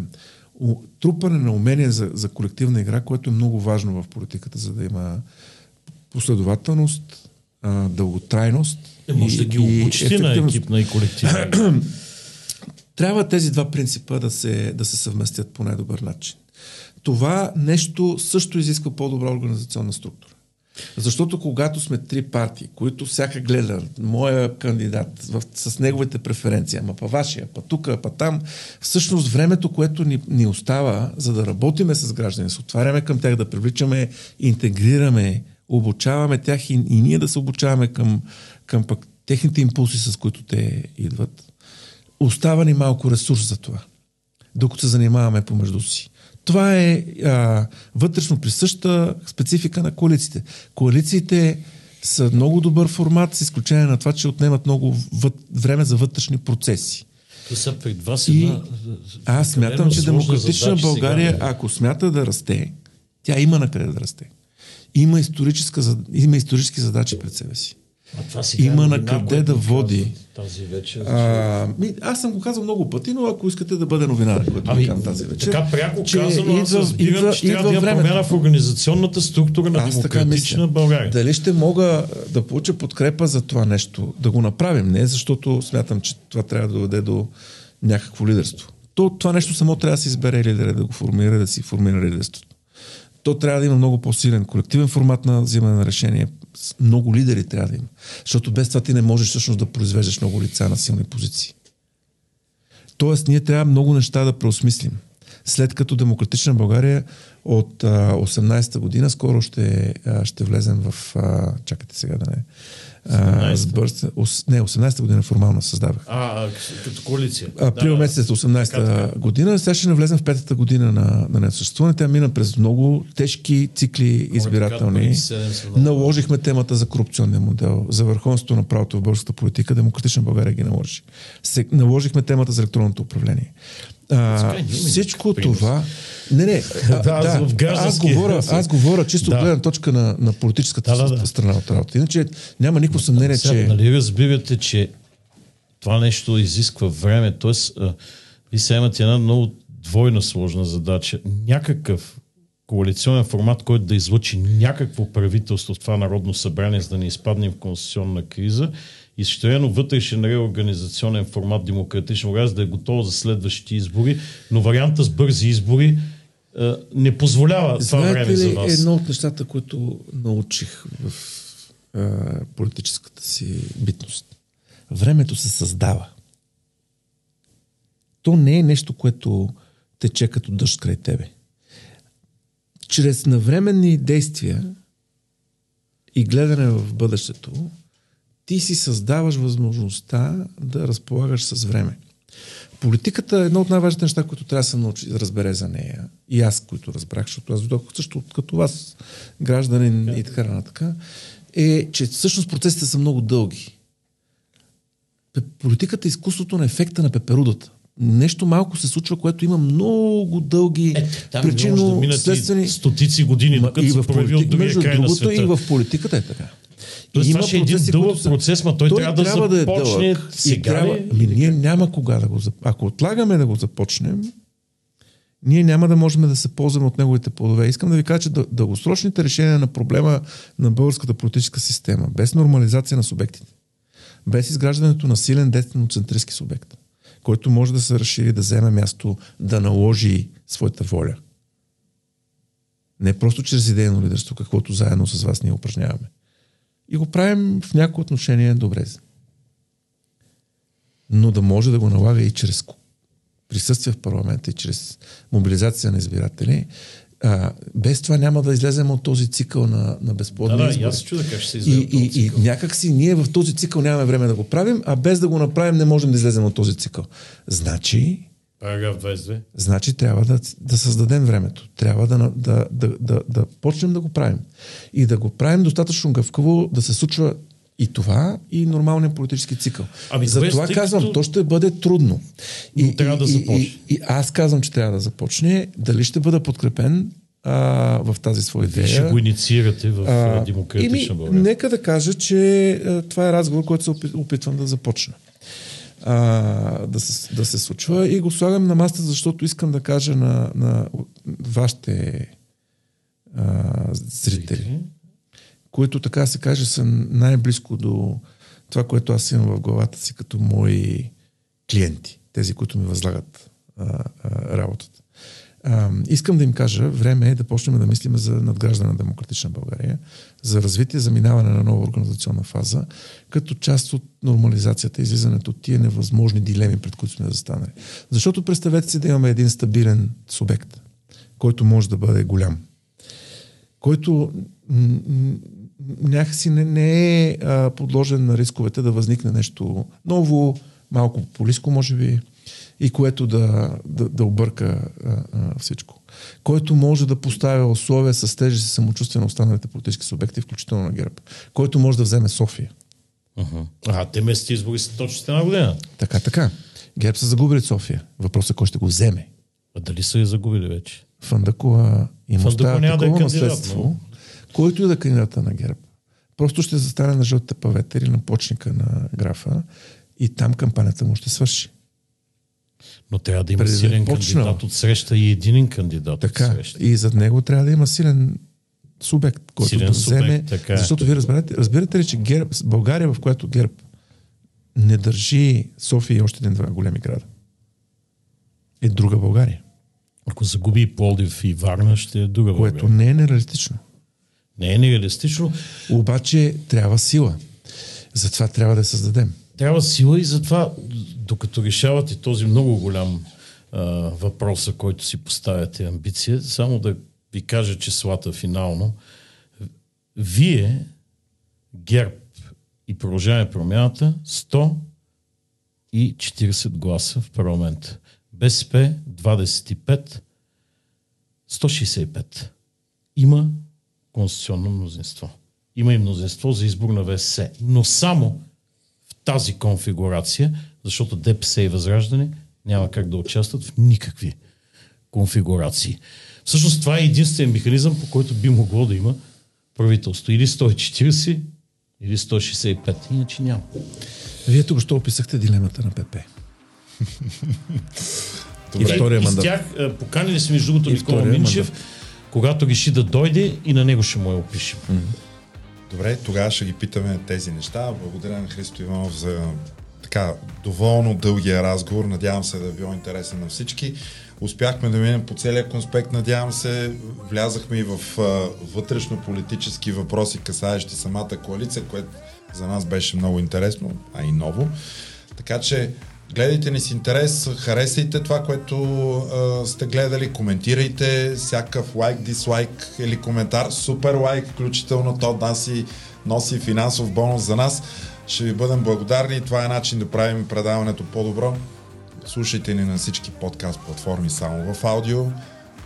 трупане на умения за, за колективна игра, което е много важно в политиката, за да има последователност, а, дълготрайност. Е, може да ги обучите на екипна и колективна. Трябва тези два принципа да се, да се съвместят по най-добър начин. Това нещо също изисква по-добра организационна структура. Защото когато сме три партии, които всяка гледа моя кандидат в, с неговите преференции, ама па вашия, па тук, па там, всъщност времето, което ни, ни остава, за да работиме с граждани, се отваряме към тях, да привличаме, интегрираме, обучаваме тях и, и ние да се обучаваме към, към пък техните импулси, с които те идват, остава ни малко ресурс за това, докато се занимаваме помежду си. Това е а, вътрешно присъща специфика на коалициите. Коалициите са много добър формат, с изключение на това, че отнемат много вът, време за вътрешни процеси. То са пред вас и една... Аз смятам, че демократична България, сега, ако смята да расте, тя има на къде да расте. Има, има исторически задачи пред себе си. Има на къде да води. Тази вечер. А, ми, аз съм го казал много пъти, но ако искате да бъде новина, което ами, казвам тази вечер. Така пряко че казано, идва, аз разбирам, идва, че трябва да има промяна в организационната структура на аз демократична България. Дали ще мога да получа подкрепа за това нещо, да го направим, не защото смятам, че това трябва да доведе до някакво лидерство. То, това нещо само трябва да се избере лидера, да го формира, да си формира лидерството то трябва да има много по-силен колективен формат на взимане на решение. Много лидери трябва да има. Защото без това ти не можеш всъщност да произвеждаш много лица на силни позиции. Тоест, ние трябва много неща да преосмислим. След като Демократична България от а, 18-та година скоро ще, а, ще влезем в... А, чакайте сега да не... Сбърз, не, 18-та година формално създавах. А, като коалиция. Април да, месец 18-та година. Сега ще навлезем в петата година на, на несъществуване. Тя мина през много тежки цикли избирателни. Наложихме темата за корупционния модел, за върховенството на правото в българската политика. Демократична България ги наложи. Се, наложихме темата за електронното управление. А, всичко това... Не, не, а, Да, да, аз, говоря, аз говоря чисто Да. гледна точка на, на политическата Да, да, да. страна от работа. Иначе няма никакво съмнение, Сега, че... Нали разбирате, че това нещо изисква време, т.е. ви сега имате една много двойна сложна задача. Някакъв коалиционен формат, който да излучи някакво правителство в това Народно събрание, за да не изпаднем в конституционна криза и същевременно вътрешен реорганизационен формат демократичен организация да е готов за следващите избори, но варианта с бързи избори е, не позволява това Знаете време за ли вас. едно от нещата, които научих в а, политическата си битност? Времето се създава. То не е нещо, което тече като дъжд край тебе. Чрез навременни действия и гледане в бъдещето, ти си създаваш възможността да разполагаш с време. Политиката е едно от най-важните неща, които трябва да се научи, да разбере за нея. И аз, които разбрах, защото аз дойдох също като вас, гражданин и така нататък, е, че всъщност процесите са много дълги. Политиката е изкуството на ефекта на пеперудата. Нещо малко се случва, което има много дълги Е, да причинно-следствени... стотици години, докато и се в прояви от политик, другия между край на света. и в политиката е така. Тоест, И това ще е един процеси, дълъг процес, ма той трябва да започне дълъг. И сега трябва... ли? Ами, ние няма кога да го започнем. Ако отлагаме да го започнем, ние няма да можем да се ползваме от неговите плодове. Искам да ви кажа, че дъл- дългосрочните решения на проблема на българската политическа система, без нормализация на субектите, без изграждането на силен дестиноцентристски субект, който може да се разшири, да вземе място, да наложи своята воля. Не просто чрез идейно лидерство, каквото заедно с вас ние упражняваме. И го правим в някои отношения добре. Но да може да го налага и чрез присъствие в парламента и чрез мобилизация на избиратели, а, без това няма да излезем от този цикъл на, на безплодни Да, да, и избори. аз се чудя как ще се И, излезе и, и цикъл. някак си ние в този цикъл нямаме време да го правим, а без да го направим не можем да излезем от този цикъл. Значи, Параграф 22. Значи трябва да, да създадем времето. Трябва да, да, да, да, да почнем да го правим. И да го правим достатъчно гъвкаво, да се случва и това, и нормалния политически цикъл. Ами, За това тъй казвам, като- то ще бъде трудно. Но трябва да и, започне. И, и, аз казвам, че трябва да започне. Дали ще бъда подкрепен а, в тази своя идея? Ще го инициирате в а, демократична България. Нека да кажа, че а, това е разговор, който се опи- опитвам да започна. А, да, се, да се случва. И го слагам на маста, защото искам да кажа на, на вашите а, зрители, които така се каже са най-близко до това, което аз имам в главата си като мои клиенти, тези, които ми възлагат а, а, работата. А, искам да им кажа, време е да почнем да мислим за надграждане на демократична България, за развитие, за минаване на нова организационна фаза, като част от нормализацията, излизането от тия невъзможни дилеми, пред които сме застанали. Защото представете си да имаме един стабилен субект, който може да бъде голям, който някакси не, не е а, подложен на рисковете да възникне нещо ново, малко популистко, може би, и което да, да, да обърка а, а, всичко. Който може да поставя условия с тежест и самочувствие на останалите политически субекти, включително на ГЕРБ. Който може да вземе София. Uh-huh. А, те местните избори са точно след една година. Така, така. ГЕРБ са загубили София. Въпросът е кой ще го вземе. А дали са я загубили вече? Фандъкова има Фандъкова оставя няма да е такова наследство, но- който и да е кандидата на ГЕРБ. Просто ще застане на жълтите павети или на почника на графа и там кампанията му ще свърши. Но трябва да има Преди силен почнал. кандидат от среща и единен кандидат Така. от среща. И зад него трябва да има силен субект, който Силен да субект, вземе. така е. Защото вие разбирате, разбирате ли, че ГЕРБ, България, в която ГЕРБ не държи София и още един-два големи града, е друга България, Ако загуби и Пловдив и Варна, ще е друга което България. не е нереалистично. Не е нереалистично. Обаче трябва сила. Затова трябва да създадем. Трябва сила и затова, докато решавате този много голям а, въпроса, който си поставяте амбиция, само да ви кажа числата финално. Вие, ГЕРБ и продължаваме промяната, 140 гласа в парламент. БСП 25, 165. Има конституционно мнозинство. Има и мнозинство за избор на ВСС. Но само тази конфигурация, защото ДПС и Възраждане Няма как да участват в никакви конфигурации. Всъщност това е единствен механизъм, по който би могло да има правителство. Или 140, или 165. Иначе няма. Вие тук ще описахте дилемата на ПП. И втория мандат. И с тях поканили сме между другото Никола Минчев, мандат. когато реши да дойде и на него ще му я опишем. Mm-hmm. Добре, тогава ще ги питаме тези неща. Благодаря на Христо Иванов за така доволно дългия разговор. Надявам се да е било интересен на всички. Успяхме да минем по целия конспект, надявам се. Влязахме и в а, вътрешно-политически въпроси, касаещи самата коалиция, което за нас беше много интересно, а и ново. Така че гледайте ни с интерес, харесайте това, което а, сте гледали, коментирайте всякакъв лайк, дислайк или коментар, супер лайк, включително то носи, носи финансов бонус за нас. Ще ви бъдем благодарни. Това е начин да правим предаването по-добро. Слушайте ни на всички подкаст платформи само в аудио.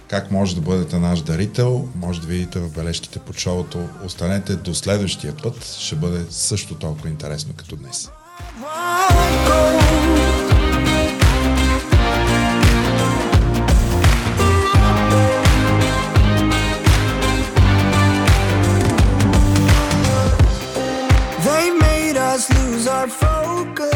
Как може да бъдете наш дарител, може да видите в бележките под шоуто. Останете до следващия път, ще бъде също толкова интересно като днес. Wow, our focus.